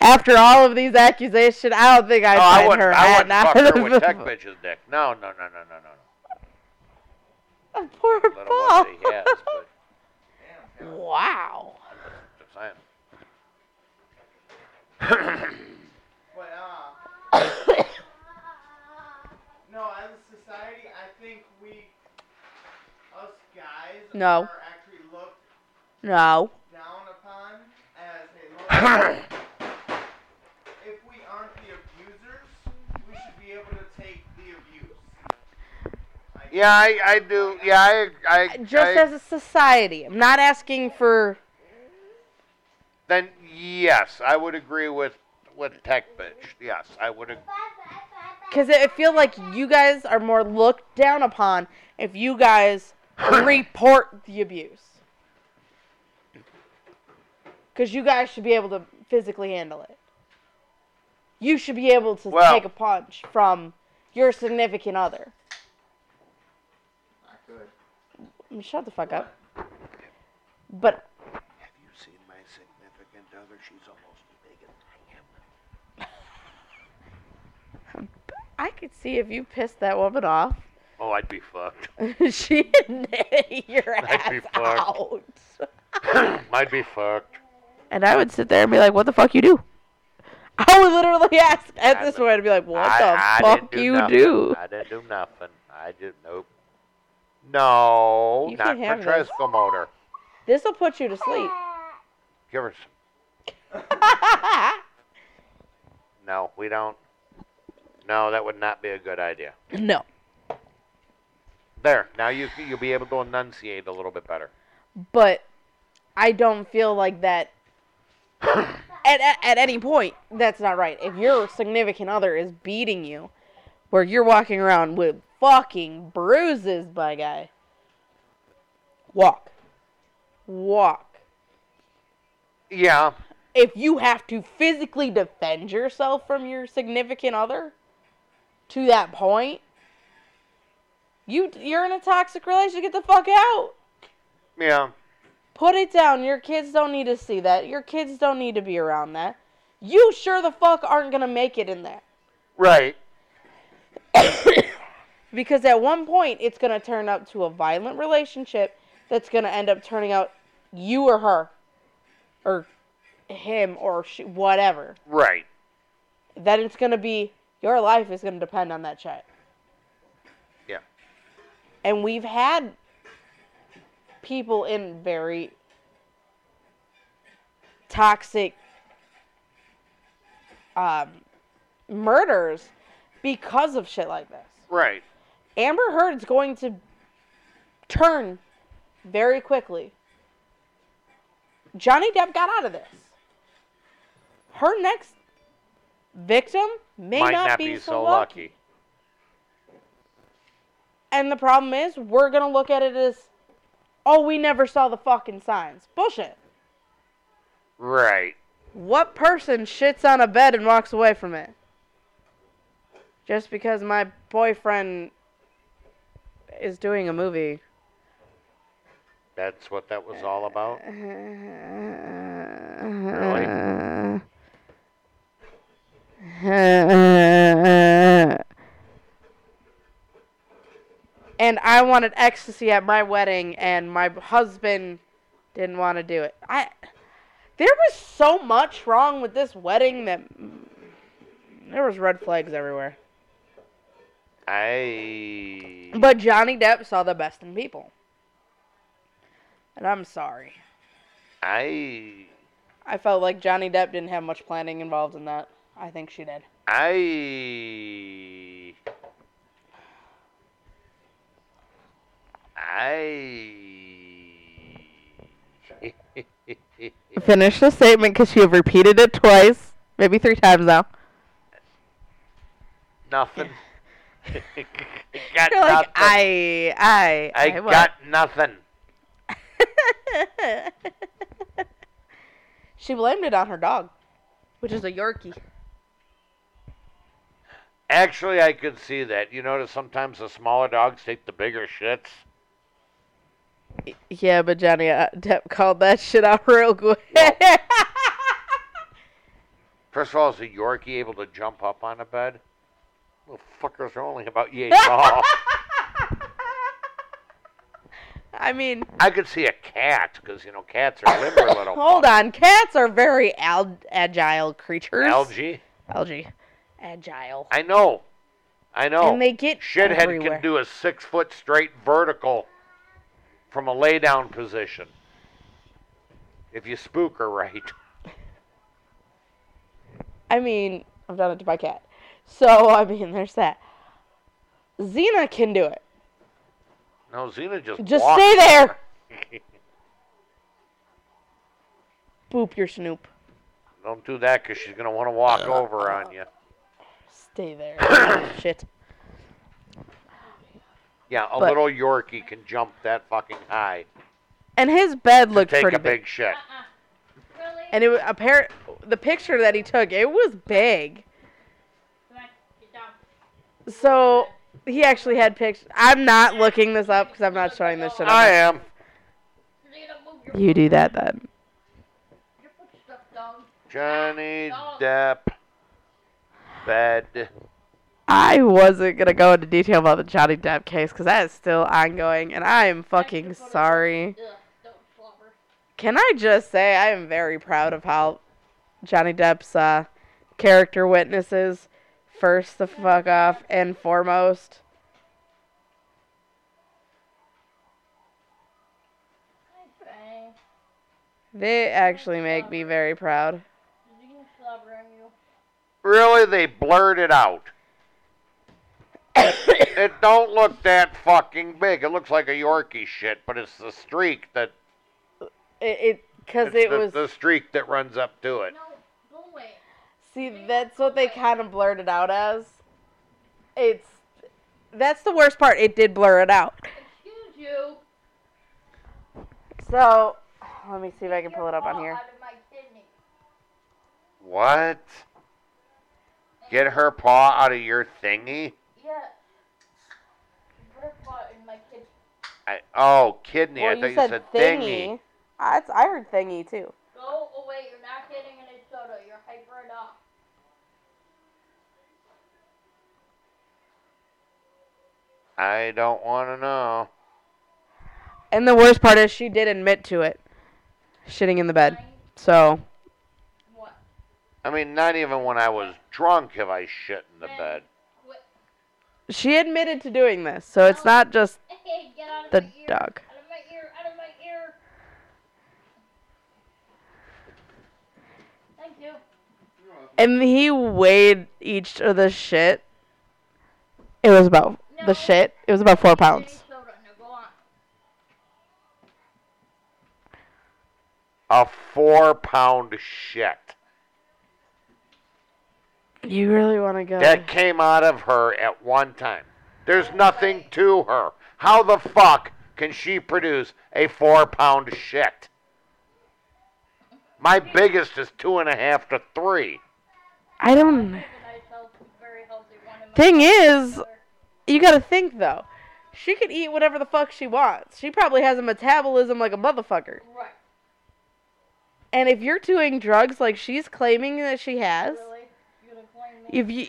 after all of these accusations, I don't think I'd oh, I find her I wouldn't fuck her with tech bitch's dick. No, no, no, no, no, no. Poor Little Paul. has, but wow. just saying. But uh, no, as a society, I think we, us guys, No. are actually looked No. down upon as a if we aren't the abusers, we should be able to take the abuse. I yeah, I, I do. Yeah, I, I, Just I, as a society, I'm not asking for. Then yes, I would agree with with tech bitch. Yes, I would. Ag- Because I feel like you guys are more looked down upon if you guys report the abuse. Because you guys should be able to physically handle it. You should be able to Well- take a punch from your significant other. I could. Shut the fuck up. But Have you seen my significant other? She's almost as big as I am. I could see if you pissed that woman off. Oh, I'd be fucked. She'd nail your I'd be ass out. I'd be fucked. And I would sit there and be like, "What the fuck you do?" I would literally ask at I this would- point, I'd be like, "What the I fuck didn't do you nothing. do?" I didn't do nothing. I just nope. No, You not have this. Motor. This will put you to sleep. Give her some. No, we don't. No, that would not be a good idea. no, There, now you you'll be able to enunciate a little bit better. but I don't feel like that. at, at at any point, that's not right. If your significant other is beating you, where you're walking around with fucking bruises, my guy, walk, walk. Yeah, if you have to physically defend yourself from your significant other to that point, you you're in a toxic relationship. Get the fuck out. yeah. Put it down. Your kids don't need to see that. Your kids don't need to be around that. You sure the fuck aren't gonna make it in there. Right. Because at one point, it's going to turn up to a violent relationship that's going to end up turning out you or her, or him or sh- whatever. Right. Then it's going to be your life is going to depend on that chick. Yeah. And we've had people in very toxic um, murders because of shit like this. Right. Amber Heard's going to turn very quickly. Johnny Depp got out of this. Her next victim may Might not, not be, be so lucky. lucky. And the problem is, we're gonna look at it as, oh, we never saw the fucking signs. Bullshit. Right. What person shits on a bed and walks away from it? Just because my boyfriend is doing a movie. That's what that was all about. And I wanted ecstasy at my wedding, and my husband didn't want to do it. I there was so much wrong with this wedding that there was red flags everywhere. I. But Johnny Depp saw the best in people, and I'm sorry. I. I felt like Johnny Depp didn't have much planning involved in that. I think she did. I. I. Finish the statement because you have repeated it twice, maybe three times now. nothing. got You're like, nothing. I, I, I got nothing. she blamed it on her dog, which is a Yorkie. Actually, I could see that. You notice sometimes the smaller dogs take the bigger shits. Yeah, but Johnny uh, Depp called that shit out real quick. First of all, is a Yorkie able to jump up on a bed? Little fuckers are only about yay tall. I mean, I could see a cat, because, you know, cats are limber little hold on. Cats are very al- agile creatures. Algae? Algae. Agile. I know. I know. And they get Shithead everywhere. can do a six foot straight vertical from a lay down position. If you spook her right. I mean, I've done it to my cat. So, I mean, there's that. Xena can do it. No, Xena just Just stay there. Boop your snoop. Don't do that because she's going to want to walk uh, over on you. Stay there. Shit. Yeah, a But- little Yorkie can jump that fucking high And his bed to looked take pretty a big. big shit. Really? And it was apparent. The picture that he took, it was big. Come on, get down. So he actually had pictures. I'm not looking this up because I'm not showing this shit. I up. am. Xena, move your, You do that then. your foot stuff down. Johnny Depp. Bed. I wasn't gonna go into detail about the Johnny Depp case because that is still ongoing, and I am fucking sorry. Ugh, don't slobber. Can I just say I am very proud of how Johnny Depp's uh, character witnesses first the fuck off and foremost. They actually make me very proud. Xena slobbering you. Really, they blurred it out. it don't look that fucking big. It looks like a Yorkie shit, but it's the streak that It, it cause it's it the, was the streak that runs up to it. No, see that's what they kind of blurred it out as. It's that's the worst part. It did blur it out. Excuse you. So let me see if I can pull it up on here. Out of my kidney. What? Get her paw out of your thingy? Yeah. Put her paw in my kidney. I, oh, kidney. Well, I thought you said thingy. thingy. I, I heard thingy too. Go away. You're not getting any soda. You're hyper enough. I don't want to know. And the worst part is she did admit to it. Shitting in the bed. So, What? I mean, not even when I was drunk have I shit in the bed. She admitted to doing this. So it's oh. not just Hey, get out of the dog. Out of my ear. Out of my ear. Thank you. And he weighed each of the shit. It was about No. the shit. It was about four pounds. Jimmy Soda. Now go on. A four pound shit. You really want to go? That came out of her at one time. There's nothing to her. How the fuck can she produce a four pound shit? My biggest is two and a half to three. I don't. Take a nice, healthy, very healthy one in my Thing is, you gotta think though. She could eat whatever the fuck she wants. She probably has a metabolism like a motherfucker. Right. And if you're doing drugs like she's claiming that she has, Really? You gonna claim that? If you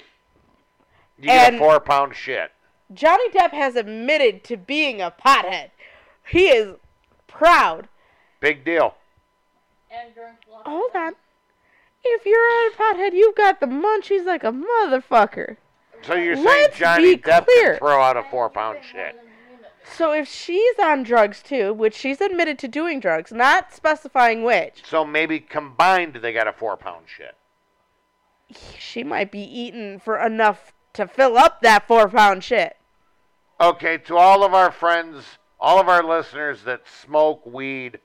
You get a four pound shit. Johnny Depp has admitted to being a pothead. He is proud. Big deal. and drinks lots of Hold on. If you're a pothead, you've got the munchies like a motherfucker. So you're saying Let's Johnny be Depp clear. can throw out a four you pound drink more shit? than you know. So if she's on drugs too, which she's admitted to doing drugs, not specifying which, So maybe combined they got a four pound shit. She might be eating for enough to fill up that four pound shit. Okay, to all of our friends, all of our listeners that smoke weed,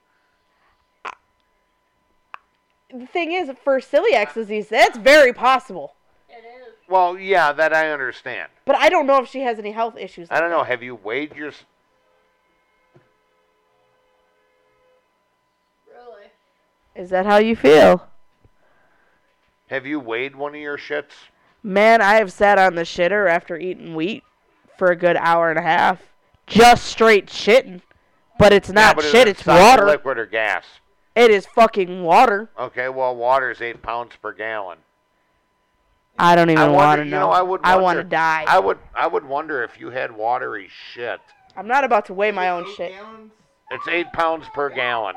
The thing is, for celiac disease, that's very possible. It is. well, yeah, that I understand. But I don't know if she has any health issues. I don't know. Have you weighed your? Really. Is that how you feel? Have you weighed one of your shits? Man, I have sat on the shitter after eating wheat for a good hour and a half. Just straight shitting. But it's Yeah, not but is shit, it it's solid water. liquid or gas. It is fucking water. Okay, well, water's eight pounds per gallon. I don't even want to you know. know, I would. I want to die. I would. I would wonder if you had watery shit. I'm not about to weigh my own Eight shit. Gallons? It's eight pounds per gallon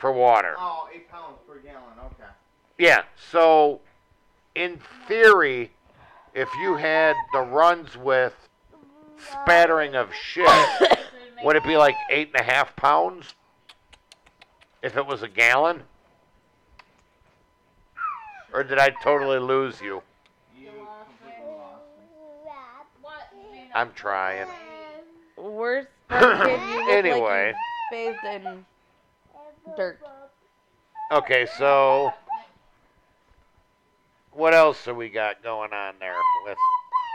for water. Oh, eight pounds per gallon. Okay. Yeah. So, in theory, if you had the runs with spattering of shit, would it be like eight and a half pounds? If it was a gallon? Or did I totally lose you? You lost me. completely lost me. What? You know, I'm trying. Where's that kid? You look Anyway. like you bathed in dirt. Okay, so what else have we got going on there with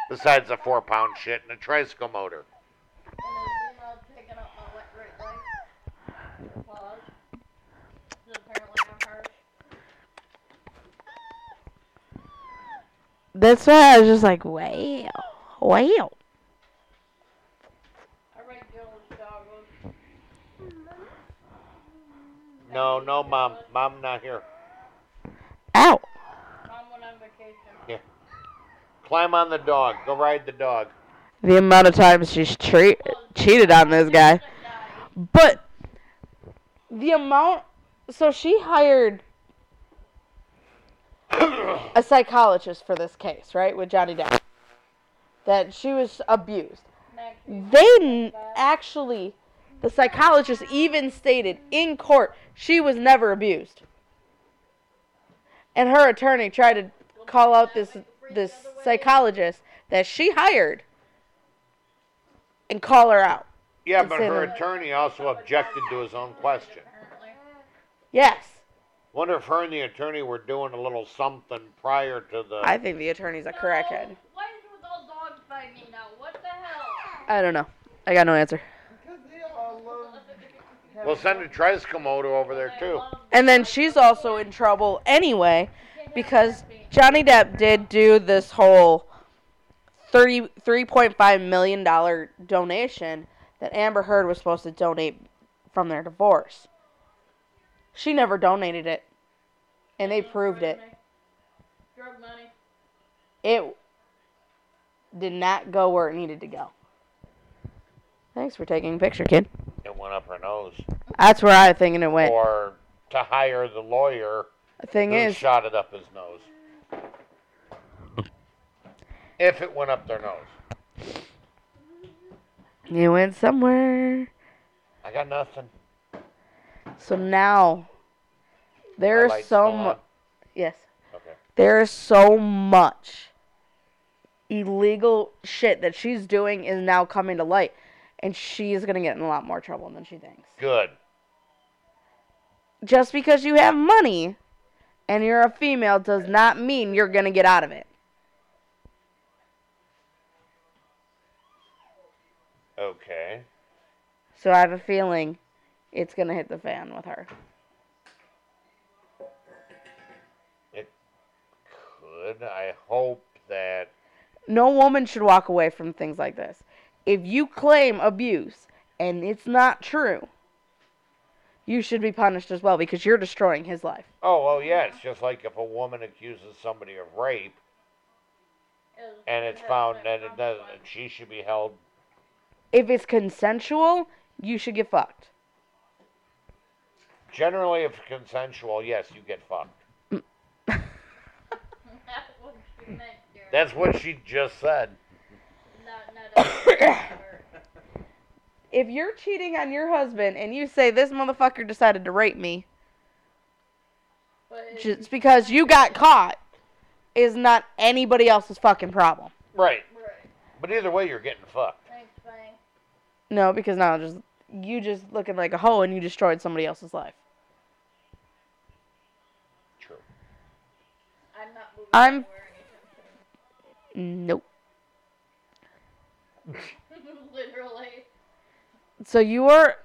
besides the four pound shit and a tricycle motor? And is email picking up my wet great leg? Pause. This apparently I'm hurt. That's why I was just like, wow, wow. I rate Joel's dog. No, no, mom, mom not here. Ow. Mom went on vacation. Climb on the dog. Go ride the dog. The amount of times she's tre- cheated on this guy. But the amount. So she hired a psychologist for this case, right, with Johnny Depp. That she was abused. They actually, the psychologist even stated in court she was never abused. And her attorney tried to call out this this psychologist that she hired and call her out. Yeah, but her her- attorney also objected to his own question. Yes, Wonder if her and the attorney were doing a little something prior to the. I think the attorney's a crackhead. Why is it all dogs by me now? What the hell? I don't know. I got no answer. Because they all love. We'll send a tricycle motor over there too. And then she's also in trouble anyway because Johnny Depp did do this whole thirty three point five million dollar donation that Amber Heard was supposed to donate from their divorce. She never donated it, and they proved it. Drug money. It did not go where it needed to go. Thanks for taking a picture, kid. It went up her nose. That's where I thinking it went. Or to hire the lawyer thing who is, shot it up his nose. if it went up their nose. you went somewhere. I got nothing. So now there's light's so much. Yes. Okay. There's so much illegal shit that she's doing is now coming to light, and she is gonna get in a lot more trouble than she thinks. Good. Just because you have money and you're a female does not mean you're gonna get out of it. Okay. So I have a feeling it's gonna hit the fan with her. It could. I hope that. No woman should walk away from things like this. If you claim abuse and it's not true, you should be punished as well because you're destroying his life. Oh, well, yeah. It's just like if a woman accuses somebody of rape and it's found been that it doesn't, consequence. she should be held. If it's consensual, you should get fucked. Generally, if consensual, yes, you get fucked. That's what she meant, dear. That's what she just said. Not, not a If you're cheating on your husband and you say this motherfucker decided to rape me But just because you got caught is not anybody else's fucking problem. Right. Right. But either way, you're getting fucked. No, because now just you just looking like a hoe and you destroyed somebody else's life. True. I'm not moving I'm- Nope. soon. Literally. So you are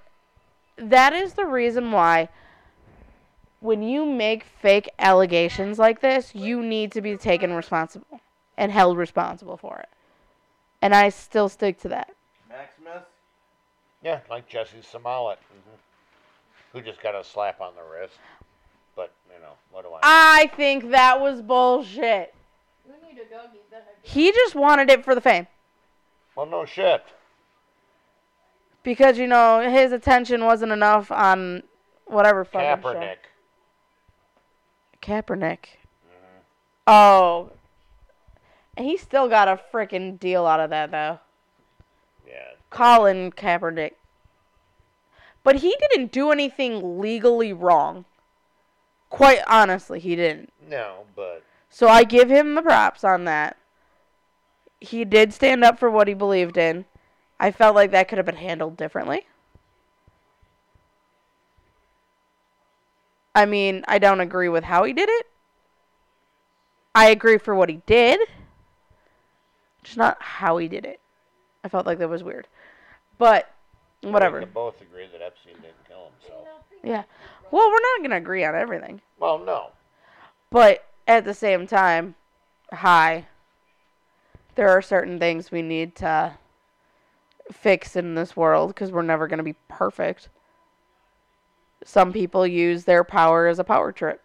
that is the reason why when you make fake allegations like this, you need to be taken responsible and held responsible for it. And I still stick to that. Maximus? Yeah, like Jussie Smollett, hmm who just got a slap on the wrist. But you know, what do I? know? I think that was bullshit. You need a doggy then again. He just wanted it for the fame. well, no shit. Because, you know, his attention wasn't enough on whatever fucking show. Kaepernick. Kaepernick. Mhm. Oh. And he still got a freaking deal out of that, though. Yeah. Colin Kaepernick. But he didn't do anything legally wrong. Quite honestly, he didn't. No, but So I give him the props on that. He did stand up for what he believed in. I felt like that could have been handled differently. I mean, I don't agree with how he did it. I agree for what he did. Just not how he did it. I felt like that was weird. But whatever. We both agree that Epstein didn't kill himself. Yeah. Well, we're not going to agree on everything. Well, no. But at the same time, hi. There are certain things we need to fix in this world because we're never going to be perfect. Some people use their power as a power trip.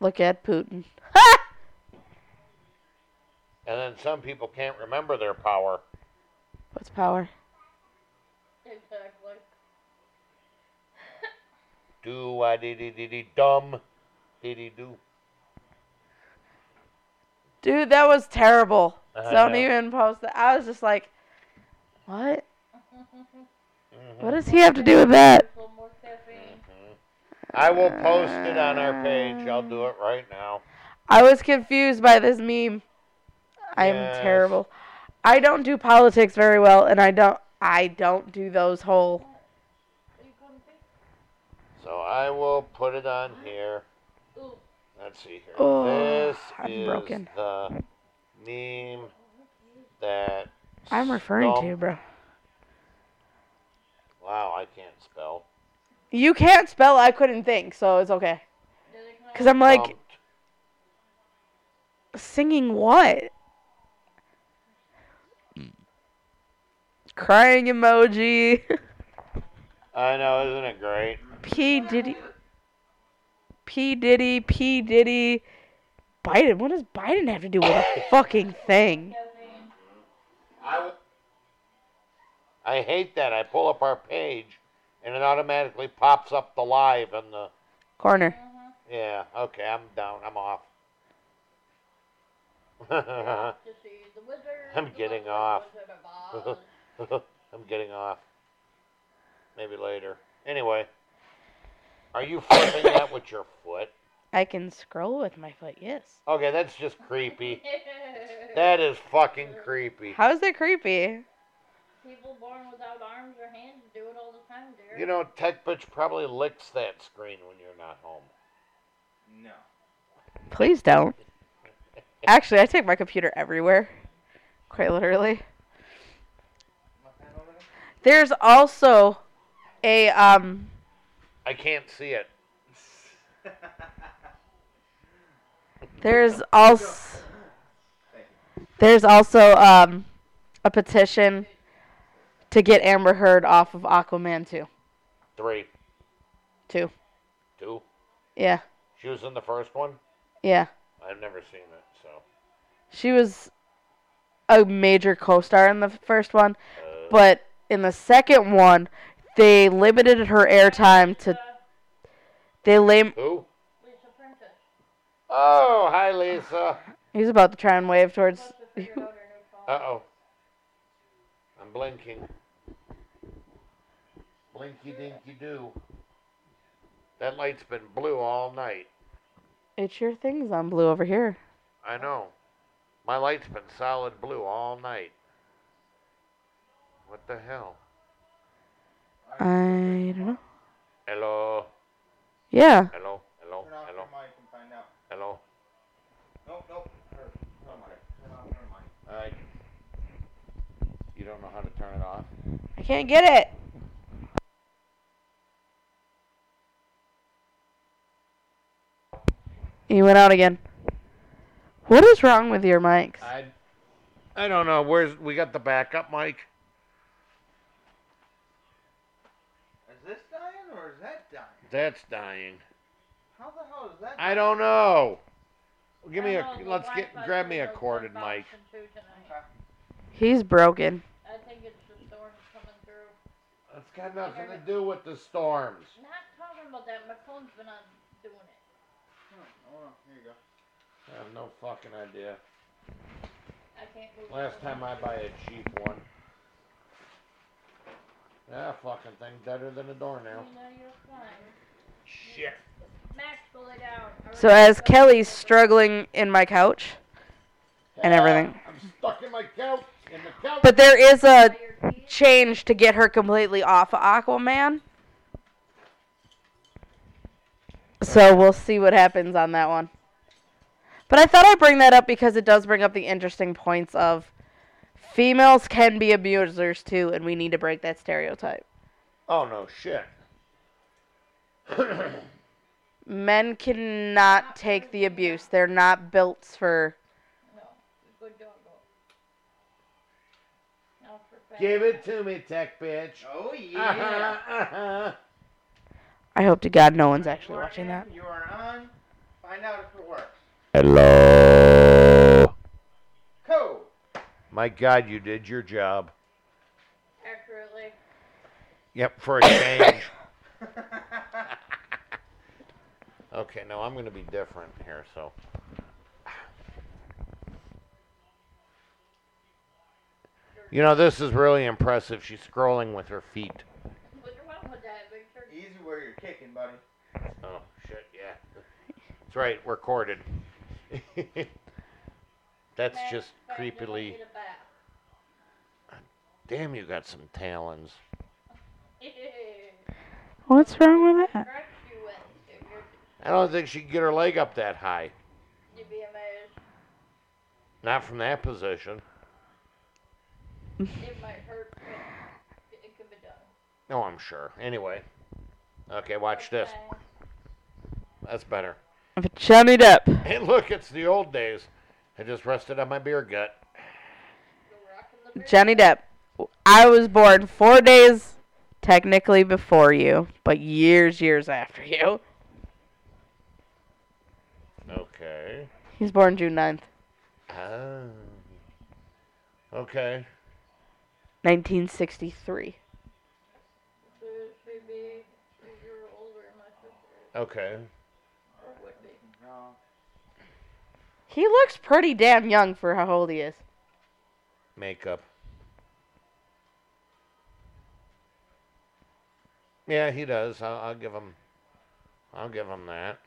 Look at Putin. And then some people can't remember their power. What's power? Exactly. Do I dee dee dee dee dumb dee dee do. Dude, that was terrible. I Don't know. even post that. I was just like, what? Mhm. What does he have to do with that? A little more caffeine. Mhm. I will post it on our page. I'll do it right now. I was confused by this meme. I'm Yes. terrible. I don't do politics very well, and I don't. I don't do those whole. Are you comfy? So I will put it on here. Ooh. Let's see here. Oh, this I'm is broken. the meme that. I'm referring to, bro. Wow, I can't spell. You can't spell. I couldn't think, so it's okay. Did it come Cause I'm like Stumped. singing what? Crying emoji. I know, isn't it great? P Diddy. P Diddy. P Diddy. Biden. What does Biden have to do with a fucking thing? I I hate that. I pull up our page, and it automatically pops up the live and the. Corner. Mhm. Yeah. Okay. I'm down. I'm off. You're off to see the wizard. I'm getting off. Wizard of Oz. I'm getting off. Maybe later. Anyway, are you flipping that with your foot? I can scroll with my foot, yes. Okay, that's just creepy. That is fucking creepy. How is that creepy? People born without arms or hands do it all the time, dear. You know, Tech Bitch probably licks that screen when you're not home. No. Please don't. Actually, I take my computer everywhere. Quite literally. My pen over There's also a um I can't see it. there's also there's also um a petition to get Amber Heard off of Aquaman 2. Three, 2. two. Yeah. She was in the first one. Yeah. I've never seen it, so. She was a major co-star in the first one, Uh, but in the second one they limited her airtime to they lim- who? Lisa Princess. Oh, hi, Lisa. He's about to try and wave towards Supposed to figure out her new phone. Uh oh. I'm blinking. Blinky dinky do. That light's been blue all night. It's your things on blue over here. I know. My light's been solid blue all night. What the hell? I don't know. Hello? Yeah. Hello? Hello? Hello? your mic and find out. Hello? Nope, nope. Her, her mic. Turn off her mic. Alright. You don't know how to turn it off? I can't get it. He went out again. What is wrong with your mics? I I don't know. Where's we got the backup mic? Is this dying or is that dying? That's dying. How the hell is that? I don't know. Give me a let's get grab me a corded been mic. bouncing. He's broken. I think it's the storm coming through. It's got nothing to do with the storms. Not talking about that. My phone's been on doing it. Oh, here you go. I have no fucking idea. I can't move. Last time I buy a cheap one. Yeah, fucking thing deader than a doornail. You know, you're fine. Shit. Max, go lay down. So as Kelly's struggling in my couch and everything. I'm stuck in my couch. In the couch. But there is a By your keys. change to get her completely off of Aquaman. So we'll see what happens on that one. But I thought I'd bring that up because it does bring up the interesting points of females can be abusers too, and we need to break that stereotype. oh no shit. Men cannot take the abuse. They're not built for. No, good doggo. Now for fat. Give it to me, tech bitch. Oh Uh-huh, uh-huh. I hope to God no one's actually watching that. You are on. Find out if it works. Hello. Cool. My God, you did your job. Accurately. Yep, for a change. okay, now I'm going to be different here, so. You know, this is really impressive. She's scrolling with her feet. What's wrong with that, Victor? Easy where you're kicking, buddy. Oh, shit, yeah. That's right, we're corded. That's Max, just Max, you creepily. need a bath. Damn, you got some talons. What's wrong with that? Stretch you with, if you're- I don't think she can get her leg up that high. You'd be amazed. Not from that position. It might hurt, but it it could be done. No, I'm sure. Anyway. Okay, watch this. Okay. That's better. But Johnny up. Hey, look, it's the old days. I just rested on my beer gut. You're rocking the beer. Johnny Depp. I was born four days technically before you, but years, years after you. Okay. He's born June 9th. Ah. Okay. 1963. So she'd be a year older than my sister, Okay. or would be. No. He looks pretty damn young for how old he is. Makeup. Yeah, he does. I'll, I'll give him. I'll give him that.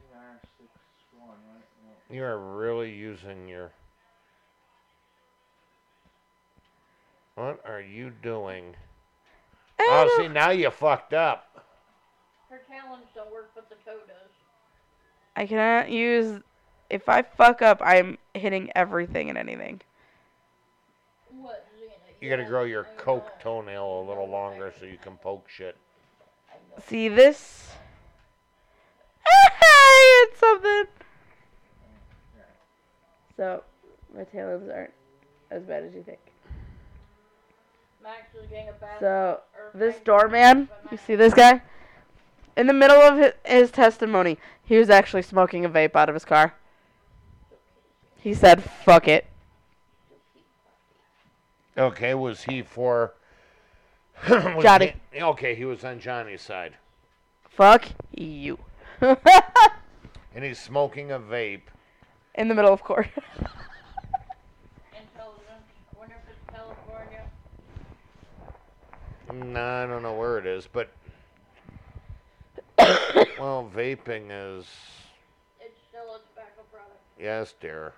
You are six one, right? No. You are really using your. What are you doing? I Oh, don't- see, now you fucked up. Her talons don't work, but the toe does. I cannot use. If I fuck up, I'm hitting everything and anything. What, Xena? You gotta grow your coke toenail a little longer so you can poke shit. See this? I hit something. So, my talons aren't as bad as you think. Max is getting a bad. So, this doorman, you see this guy? In the middle of his, his testimony, he was actually smoking a vape out of his car. He said, fuck it. Okay, was he for. was Johnny. he- okay, he was on Johnny's side. Fuck you. And he's smoking a vape. In the middle of court. Intelligence. I wonder California. Nah, I don't know where it is, but. well, vaping is. It's still a tobacco product. Yes, dear.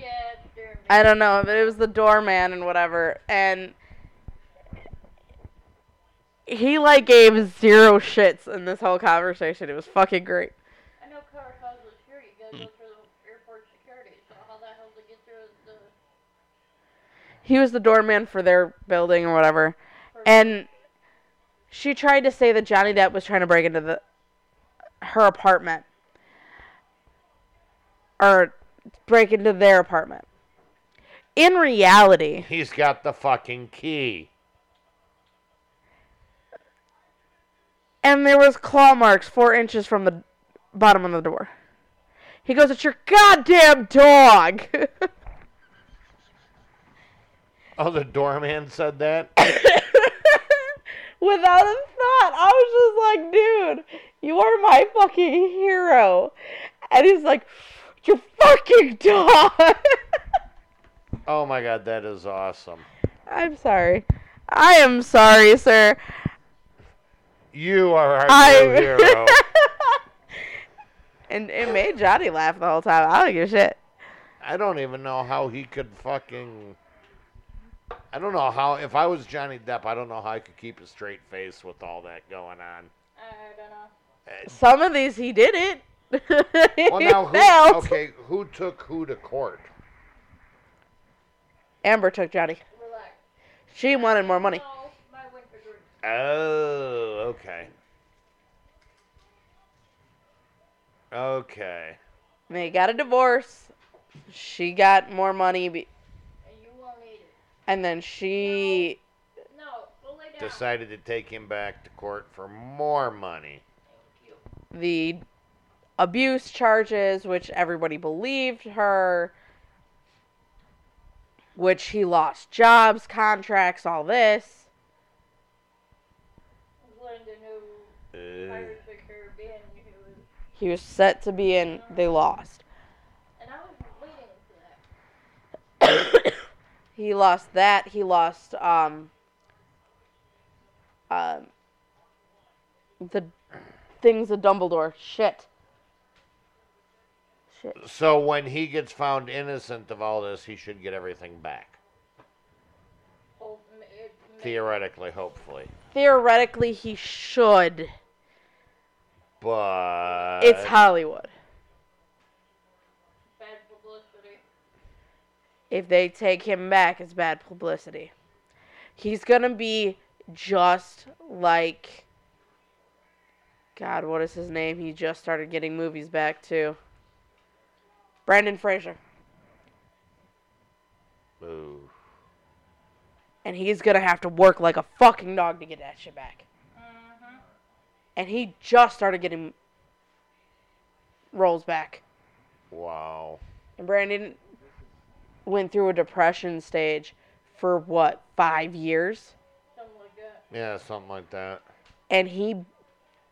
Don't, yeah. I don't know, but it was the doorman and whatever, and he like gave zero shits in this whole conversation. It was fucking great. I know car cause security. You gotta go through airport security. So how the hell to get through the He was the doorman for their building or whatever, and she tried to say that Johnny Depp was trying to break into the her apartment or break into their apartment. In reality, He's got the fucking key. and there was claw marks four inches from the bottom of the door. He goes, "It's your goddamn dog." Oh, the doorman said that? Without a thought, I was just like, "Dude, you are my fucking hero," and he's like, "Your fucking dog." Oh my god, that is awesome. I'm sorry. I am sorry, sir. You are our I new hero. and it made Johnny laugh the whole time. I don't give a shit. I don't even know how he could fucking. I don't know how. If I was Johnny Depp, I don't know how I could keep a straight face with all that going on. I don't know. Uh, Some of these he did it. Well, now, who, failed. okay, who took who to court? Amber took Johnny. Relax. She wanted more money. No, my winter drink. Oh, okay. Okay. They got a divorce. She got more money, be- And you won't eat it. and then she No, go lay down. Decided to take him back to court for more money. Thank you. the abuse charges, which everybody believed her, which he lost jobs, contracts, all this. Uh, Pirates of the Caribbean. He was, set to be in. They lost. and I was waiting for that. he lost that. He lost um um the things of Dumbledore. Shit. Shit. so when he gets found innocent of all this, he should get everything back. It Theoretically, hopefully. Theoretically, he should. But It's Hollywood. bad publicity. If they take him back, it's bad publicity. He's gonna be just like God, what is his name? He just started getting movies back too. Brendan Fraser. Ooh. And he's gonna have to work like a fucking dog to get that shit back. Mm-hmm. And he just started getting rolls back. Wow. And Brandon went through a depression stage for what five years, Something like that. Yeah, something like that. and he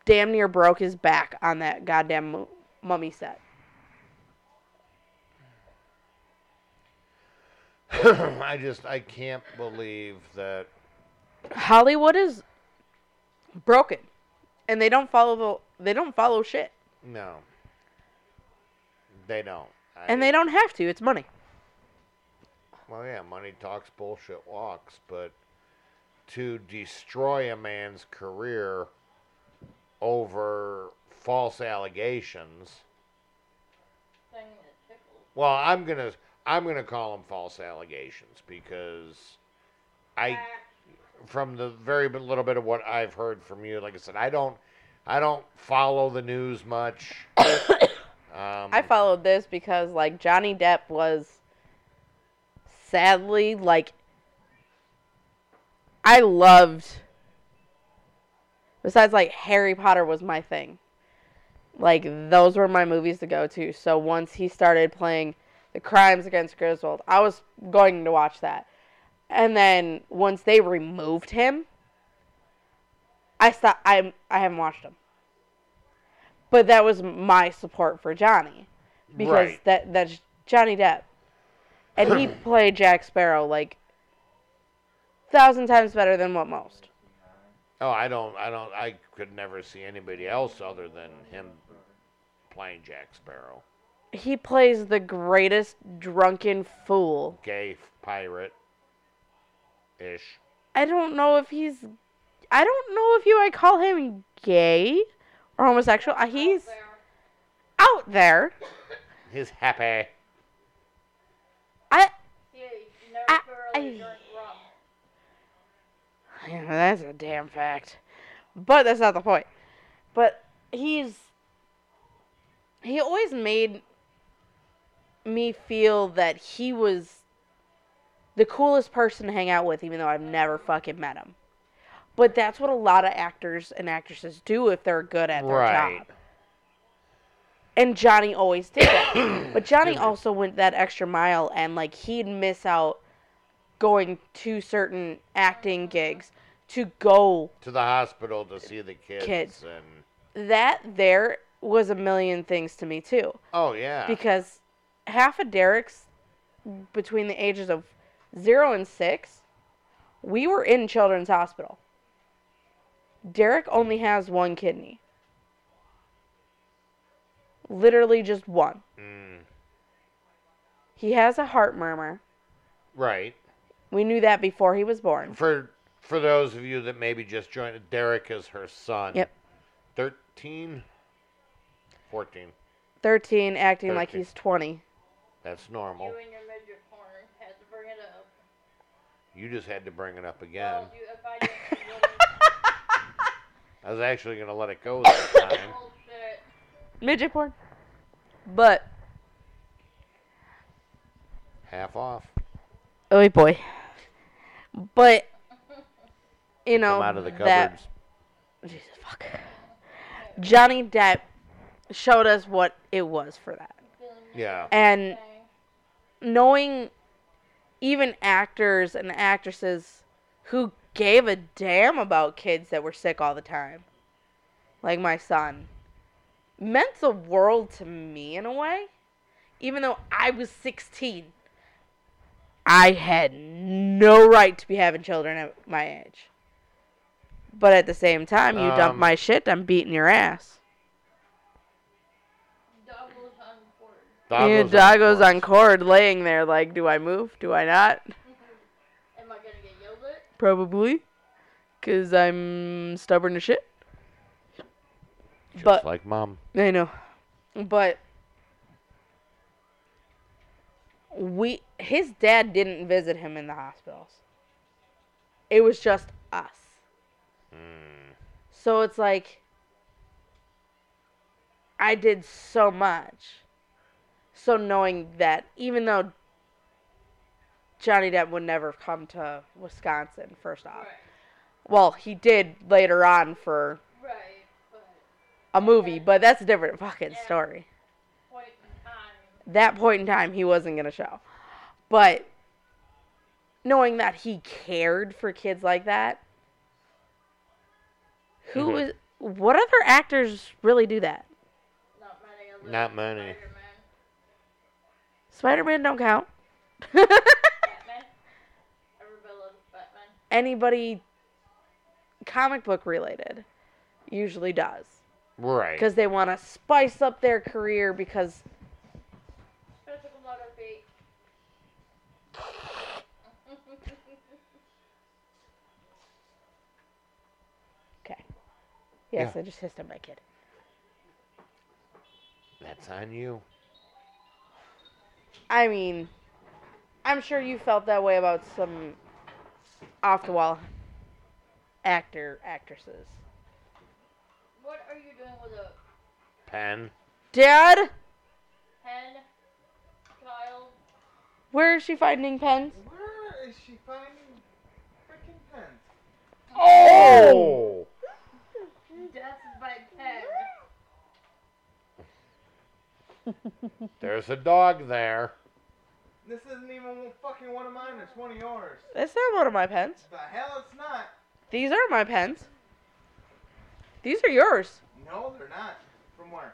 damn near broke his back on that goddamn mummy set. I just I can't believe that Hollywood is broken, and they don't follow the, they don't follow shit, no. They don't. I, and they don't have to. It's money. Well, yeah, money talks, bullshit walks, but to destroy a man's career over false allegations. Thing that well, I'm gonna I'm gonna call them false allegations because I from the very little bit of what I've heard from you, like I said, I don't I don't follow the news much. um, I followed this because like Johnny Depp was sadly like I loved besides like Harry Potter was my thing. Like those were my movies to go to. So once he started playing The Crimes Against Griswold, I was going to watch that. And then once they removed him, I stopped I I haven't watched him. But that was my support for Johnny because Right. that that's Johnny Depp, and he played Jack Sparrow like thousand times better than what most. Oh, I don't I don't I could never see anybody else other than him playing Jack Sparrow. He plays the greatest drunken fool. Gay pirate ish. I don't know if he's. I don't know if you I call him gay or homosexual. Uh, He's There. out there. He's happy. I. Yeah, you I- I- Yeah, that's a damn fact. But that's not the point. But he's he always made me feel that he was the coolest person to hang out with even though I've never fucking met him. But that's what a lot of actors and actresses do if they're good at their Right. job. And Johnny always did that. but Johnny also went that extra mile and like he'd miss out going to certain acting gigs to go To the hospital to see the kids, Kids. and that there was a million things to me too oh yeah. because half of Derek's between the ages of 0 and 6 we were in children's hospital Derek only has one kidney literally just one Mm, he has a heart murmur right. we knew that before he was born For for those of you that maybe just joined, Derek is her son. Yep. 13? 14. 13 acting like he's 20 That's normal. You and your midget porn had to bring it up. You just had to bring it up again. Well, you, if I didn't, you. I was actually going to let it go this time. Bullshit. midget porn but Half off. oh boy but you know Come out of the that. Jesus fuck. Johnny Depp showed us what it was for that. Yeah. And Okay. Knowing even actors and actresses who gave a damn about kids that were sick all the time, like my son, meant the world to me in a way. Even though I was 16, I had no right to be having children at my age. But at the same time, you dump Um, my shit, I'm beating your ass. Doggo's doggo's on course. cord laying there like, do I move? Do I not? Am I gonna get yelled at? Probably. Because I'm stubborn as shit. Just but- like mom. I know. But we his dad didn't visit him in the hospitals. It was just us. Mm. So it's like I did so much. So knowing that even though Johnny Depp would never come to Wisconsin first off. Right. Well, he did later on for Right. But a movie, but that's a different fucking Yeah. story. point that point in time he wasn't going to show. But knowing that he cared for kids like that. Who Mhm. is? What other actors really do that? Not many Not many. Spider-Man. Spider-Man don't count. Batman. Everybody loves Batman. Anybody comic book related usually does Right. because they want to spice up their career because okay. Yes, Yeah. I just hissed at my kid. That's on you. I mean, I'm sure you felt that way about some off the wall actor actresses. what are you doing with a Pen. Dad, pen, child? where is she finding pens? Where is she finding freaking pens? Oh! oh! That's my pen. There's a dog there. This isn't even fucking one of mine. It's one of yours. That's not one of my pens. The hell it's not. These are my pens. These are yours. No, they're not. From where?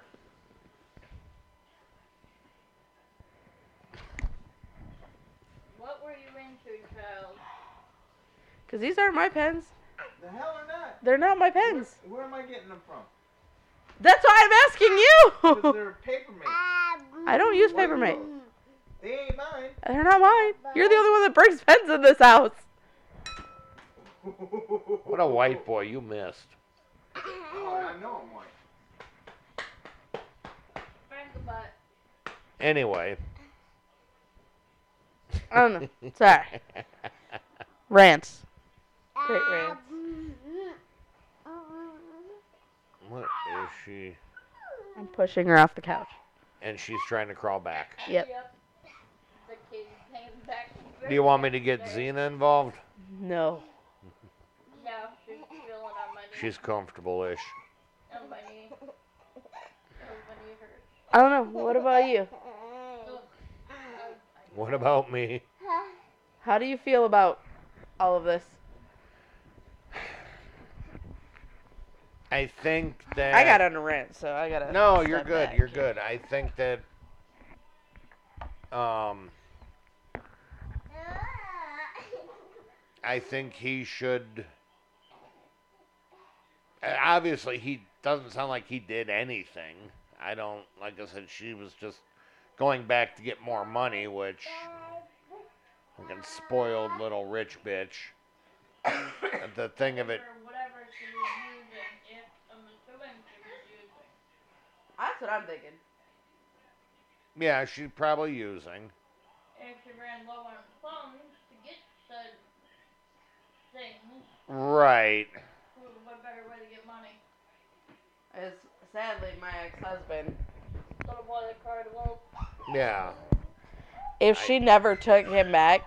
What were you into, child? Because these aren't my pens. The hell are not. They're not my pens. Where, where am I getting them from? That's why I'm asking you. they're paper mate. Ah, I don't use Papermate. They ain't mine. They're not mine. You're the only one that brings pens in this house. What a white boy you missed. Oh, I know I'm white. Frank the butt. Anyway. I don't know. Sorry. Rants. Ah, Great rants. What is she? I'm pushing her off the couch. And she's trying to crawl back. Yep. The kid came back. Do you want me to get Xena involved? No. No, she's feeling on my knee. She's comfortable-ish. on my knee. Oh, my knee hurts. I don't know. What about you? What about me? How do you feel about all of this? I think that I got on a rant, so I gotta. No, you're good. back. You're good. I think that um I think he should obviously he doesn't sound like he did anything. I don't like I said she was just going back to get more money, which fucking spoiled little rich bitch. the thing of it Or whatever she was using, if I'm assuming she was using. That's what I'm thinking. yeah, she's probably using. If she ran low on funds to get said things, Right. who- what better way to get money? Is sadly my ex-husband. Little boy that cried wolf. Yeah. If she never took him back,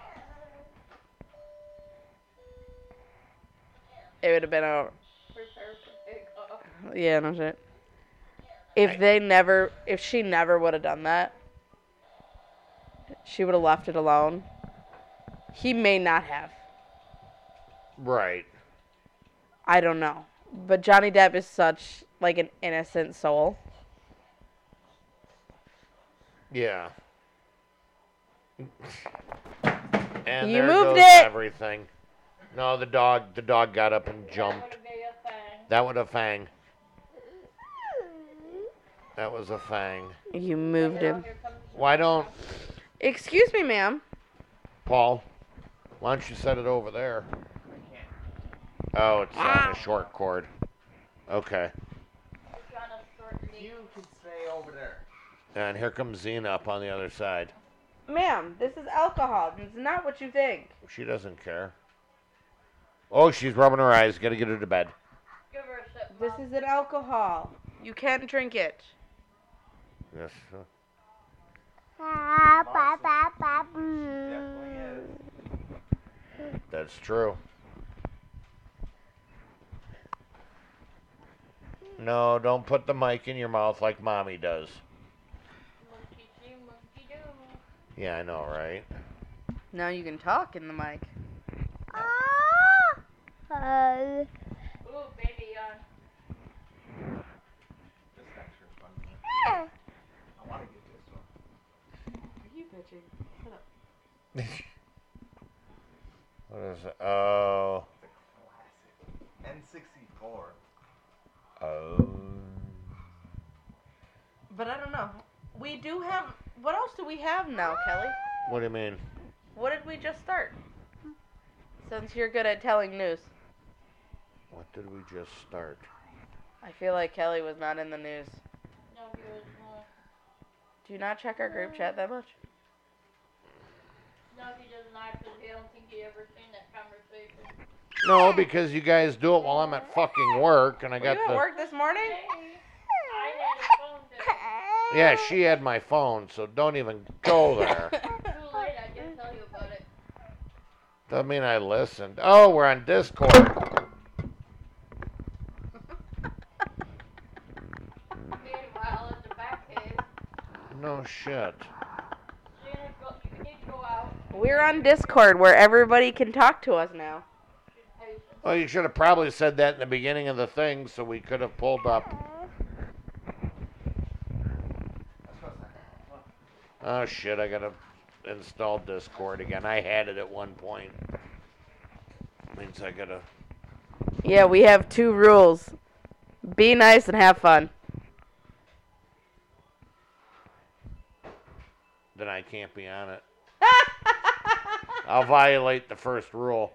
it would have been a Prepare for takeoff. yeah, no shit. If they never, if she never would have done that, she would have left it alone. He may not have. Right. I don't know. But Johnny Depp is such like an innocent soul. Yeah. And You there moved goes it. everything. No, the dog the dog got up and jumped. That would be a thing. That was a fang. That was a fang. You moved him. Why don't Excuse me, ma'am. Paul? Why don't you set it over there? Oh, it's on a ah. short cord. Okay. trying to sort me. You can stay over there. And here comes Xena up on the other side. Ma'am, this is alcohol. It's not what you think. She doesn't care. Oh, she's rubbing her eyes. Gotta get her to bed. Give her a sip. This is an alcohol. You can't drink it. Yes, sir. Mm. That's true. No, don't put the mic in your mouth like mommy does. Yeah, I know, right? Now you can talk in the mic. Uh, Ooh, baby uh. yawn. What is it? Oh. N64. Oh. But I don't know. We do have. What else do we have now, Kelly? What do you mean? What did we just start? Since you're good at telling news, What did we just start? I feel like Kelly was not in the news. No, he was not. Do you not check our group chat that much? No, he does not, because I don't think he ever seen that conversation. No, because you guys do it while I'm at fucking work, and I Were got you at the. work this morning? I had a phone today. Yeah, she had my phone, so don't even go there. Too late, I didn't tell you about it. Doesn't mean I listened. Oh, we're on Discord. Meanwhile, at the back cave, No shit. you need to go, you need to go out. We're on Discord where everybody can talk to us now. Well, you should have probably said that in the beginning of the thing, so we could have pulled up. That's what's that. Oh shit! I gotta install Discord again. I had it at one point. Means I gotta. Yeah, we have two rules be nice and have fun. Then I can't be on it. I'll violate the first rule.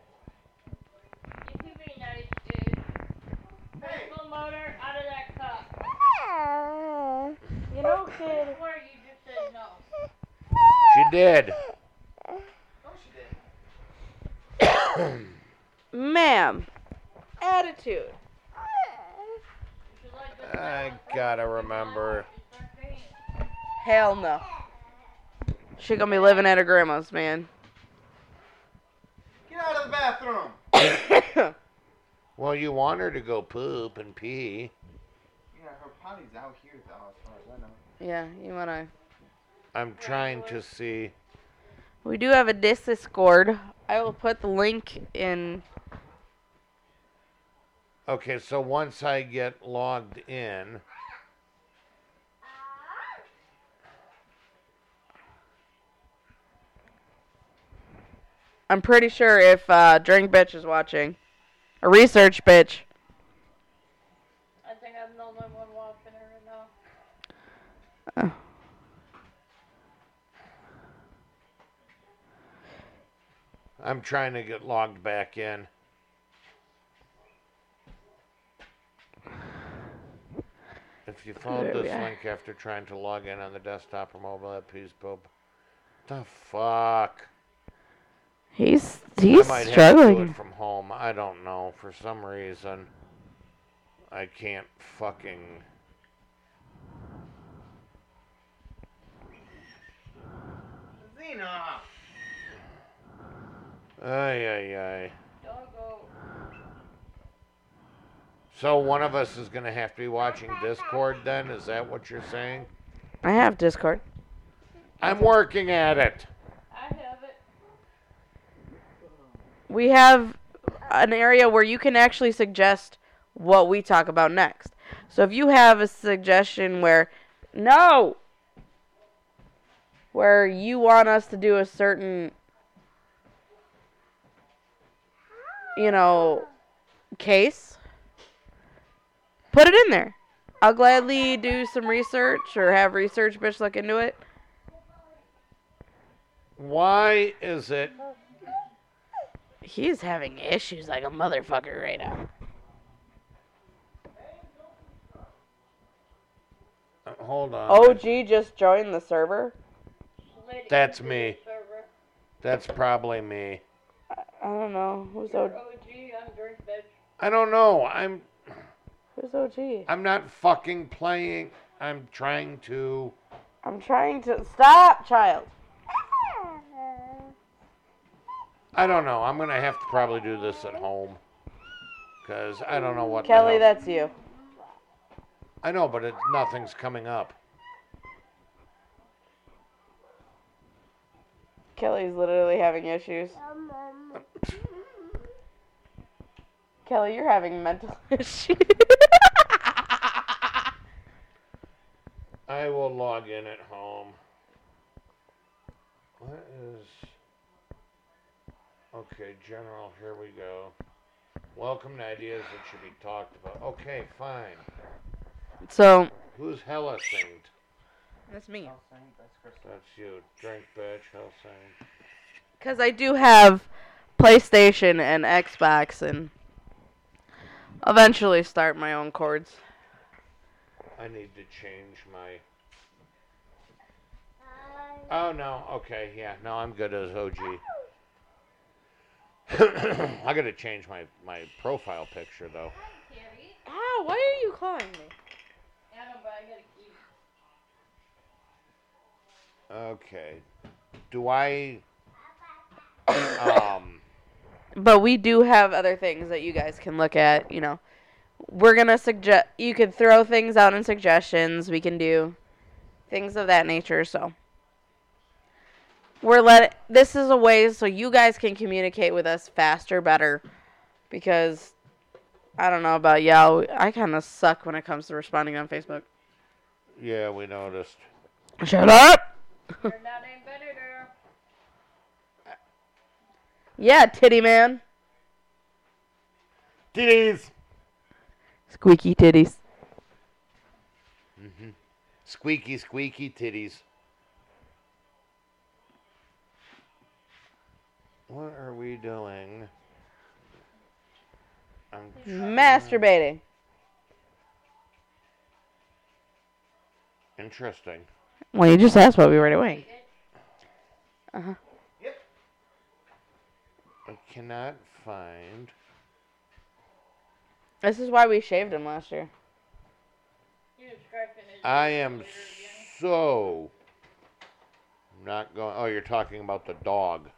You can be nice, dude. Principal motor out of that cup. you know, kid. Before you just said no. She did. No, she didn't. Ma'am. Attitude. You should let this I gotta remember. It's not green. Hell no. She gonna be living at her grandma's, man. Get out of the bathroom. Well, you want her to go poop and pee. Yeah, her potty's out here, though, as far as I know. yeah, you wanna. I'm trying to see. We do have a Discord. I will put the link in. Okay, so once I get logged in, I'm pretty sure if uh, Drink Bitch is watching, a research bitch. I think I'm the only one watching her right now. I'm trying to get logged back in. If you followed this link after trying to log in on the desktop or mobile app, please poop. The fuck? He's he's I might have to do struggling. it from home. I don't know. For some reason, I can't fucking. Xena! Ay, ay, ay. Don't. So one of us is gonna have to be watching Discord then? Is that what you're saying? I have Discord. I'm working at it. I have it. We have an area where you can actually suggest what we talk about next. So if you have a suggestion where no where you want us to do a certain you know case put it in there. I'll gladly do some research or have research bitch look into it. Why is it? He's having issues like a motherfucker right now. uh, Hold on. OG just joined the server. Slid That's me. server. That's probably me. I don't know who's You're OG. OG, I'm drink bitch. I don't know. I'm Who's OG? I'm not fucking playing. I'm trying to. I'm trying to stop, child. I don't know. I'm gonna have to probably do this at home. Cause I don't know what. Kelly, that's you. I know, but it, nothing's coming up. Kelly's literally having issues. Kelly, you're having mental issues. I will log in at home. What is? Okay, general, here we go. Welcome to ideas that should be talked about. Okay, fine. So Who's Hella Saint? that's me. That's you. Drink bitch, Hell Saint. Because I do have PlayStation and Xbox and eventually start my own chords. I need to change my. Oh no. Okay. Yeah. No, I'm good as OG. I gotta change my my profile picture though. Carrie. Ow, why are you calling me? I but I gotta keep. Okay. Do I? Um. But we do have other things that you guys can look at, you know. We're going to suggest you could throw things out in suggestions. We can do things of that nature, so we're let this is a way so you guys can communicate with us faster, better because I don't know about y'all, I kind of suck when it comes to responding on Facebook. Yeah, we noticed. Shut up. You're not any. Yeah, titty man. Titties. Squeaky titties. hmm Squeaky, squeaky titties. What are we doing? I'm Masturbating. Interesting. Well, you just asked what we were doing. Eat. Uh-huh. Yep. I cannot find. This is why we shaved him last year. You describing his I am so not going. Oh, you're talking about the dog.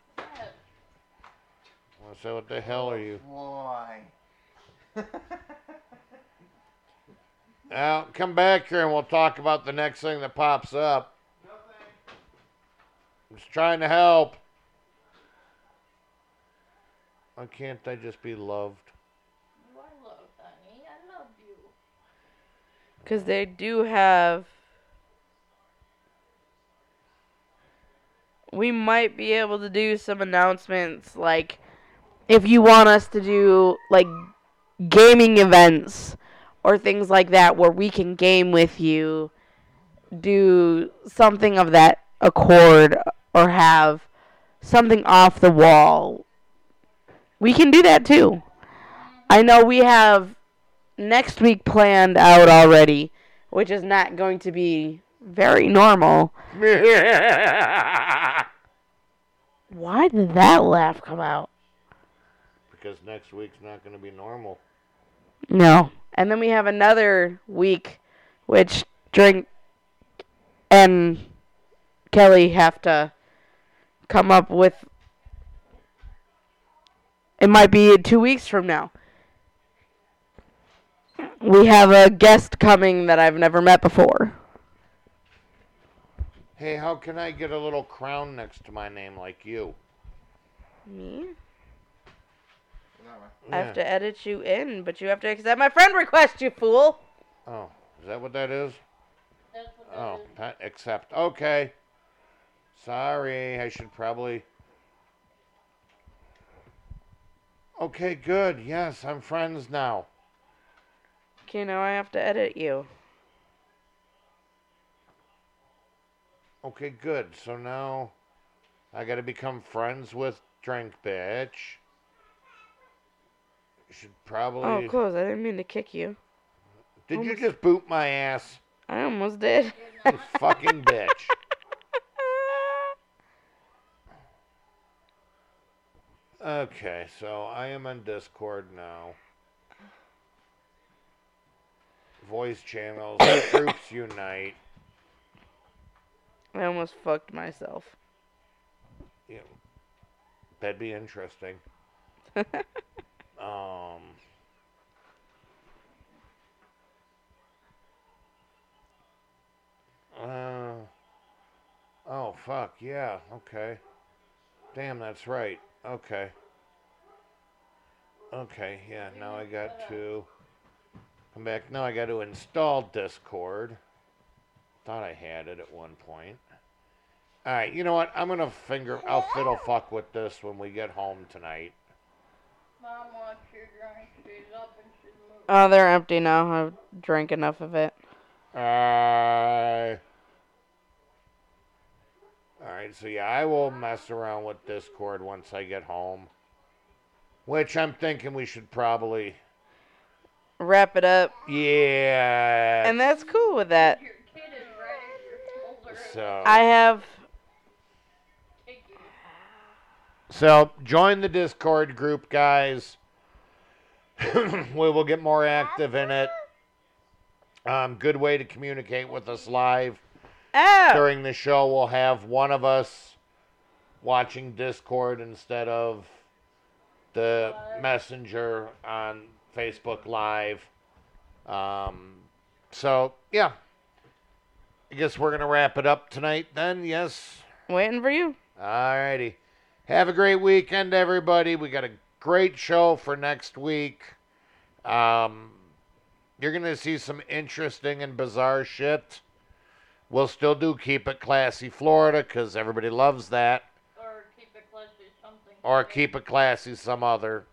Yeah. Well, so what the hell are you? Oh, Why? Now, come back here and we'll talk about the next thing that pops up. I'm just trying to help. Why can't I just be loved? You are loved, honey. I love you. Because they do have. We might be able to do some announcements, like if you want us to do like gaming events or things like that where we can game with you, do something of that accord, or have something off the wall. We can do that too. I know we have next week planned out already, which is not going to be very normal. Why did that laugh come out? Because next week's not going to be normal. No. And then we have another week, which Drink and Kelly have to come up with. It might be two weeks from now. We have a guest coming that I've never met before. Hey, how can I get a little crown next to my name like you? Me? That way. I have to edit you in, but you have to accept my friend request, you fool. Oh, is that what that is? That's what that Oh, is. pa- accept. Okay. Sorry, I should probably. Okay, good. Yes, I'm friends now. Okay, now I have to edit you. Okay, good. So now I got to become friends with Drink Bitch. Should probably. Oh, close. I didn't mean to kick you. Did you just boot my ass? I almost did. You're You not. fucking bitch. Okay, so I am on Discord now. Voice channels, troops unite. I almost fucked myself. Yeah, that'd be interesting. Um. Uh. Oh fuck yeah. Okay. Damn, that's right. Okay. Okay. Yeah. Now I got to come back. Now I got to install Discord. Thought I had it at one point. All right, you know what? I'm gonna finger. I'll fiddle fuck with this when we get home tonight. Mom wants your drink. She's up and she's moving. Oh, they're empty now. I've drank enough of it. Uh, all right, so yeah, I will mess around with Discord once I get home. Which I'm thinking we should probably. Wrap it up. Yeah. And that's cool with that. Your kid is. Your older so. I have. So join the Discord group, guys. we will get more active in it. Um, good way to communicate with us live. Oh! During the show, we'll have one of us watching Discord instead of the messenger on Facebook Live. Um, so, yeah. I guess we're going to wrap it up tonight then. Yes. Waiting for you. Alrighty. Have a great weekend, everybody. We got a great show for next week. Um, you're going to see some interesting and bizarre shit. We'll still do Keep It Classy Florida because everybody loves that. Or keep it to something. Or Keep It Classy some other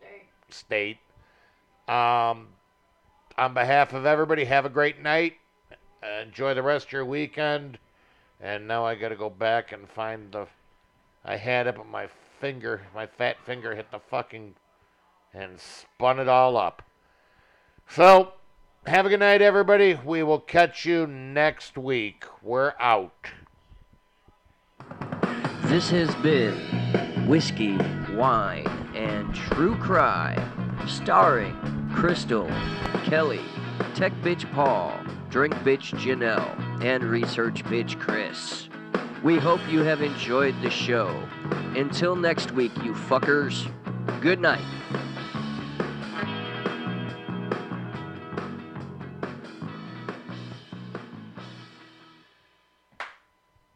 safe. state. Um, on behalf of everybody, have a great night. Uh, enjoy the rest of your weekend. And now I got to go back and find the. I had it, but my finger, my fat finger hit the fucking. and spun it all up. So, have a good night, everybody. We will catch you next week. We're out. This has been Whiskey, Wine, and True Crime, starring Crystal, Kelly, Tech Bitch Paul, Drink Bitch Janelle, and Research Bitch Chris. We hope you have enjoyed the show. Until next week, you fuckers, good night.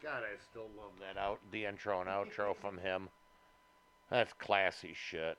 God, I still love that out the intro and outro from him. That's classy shit.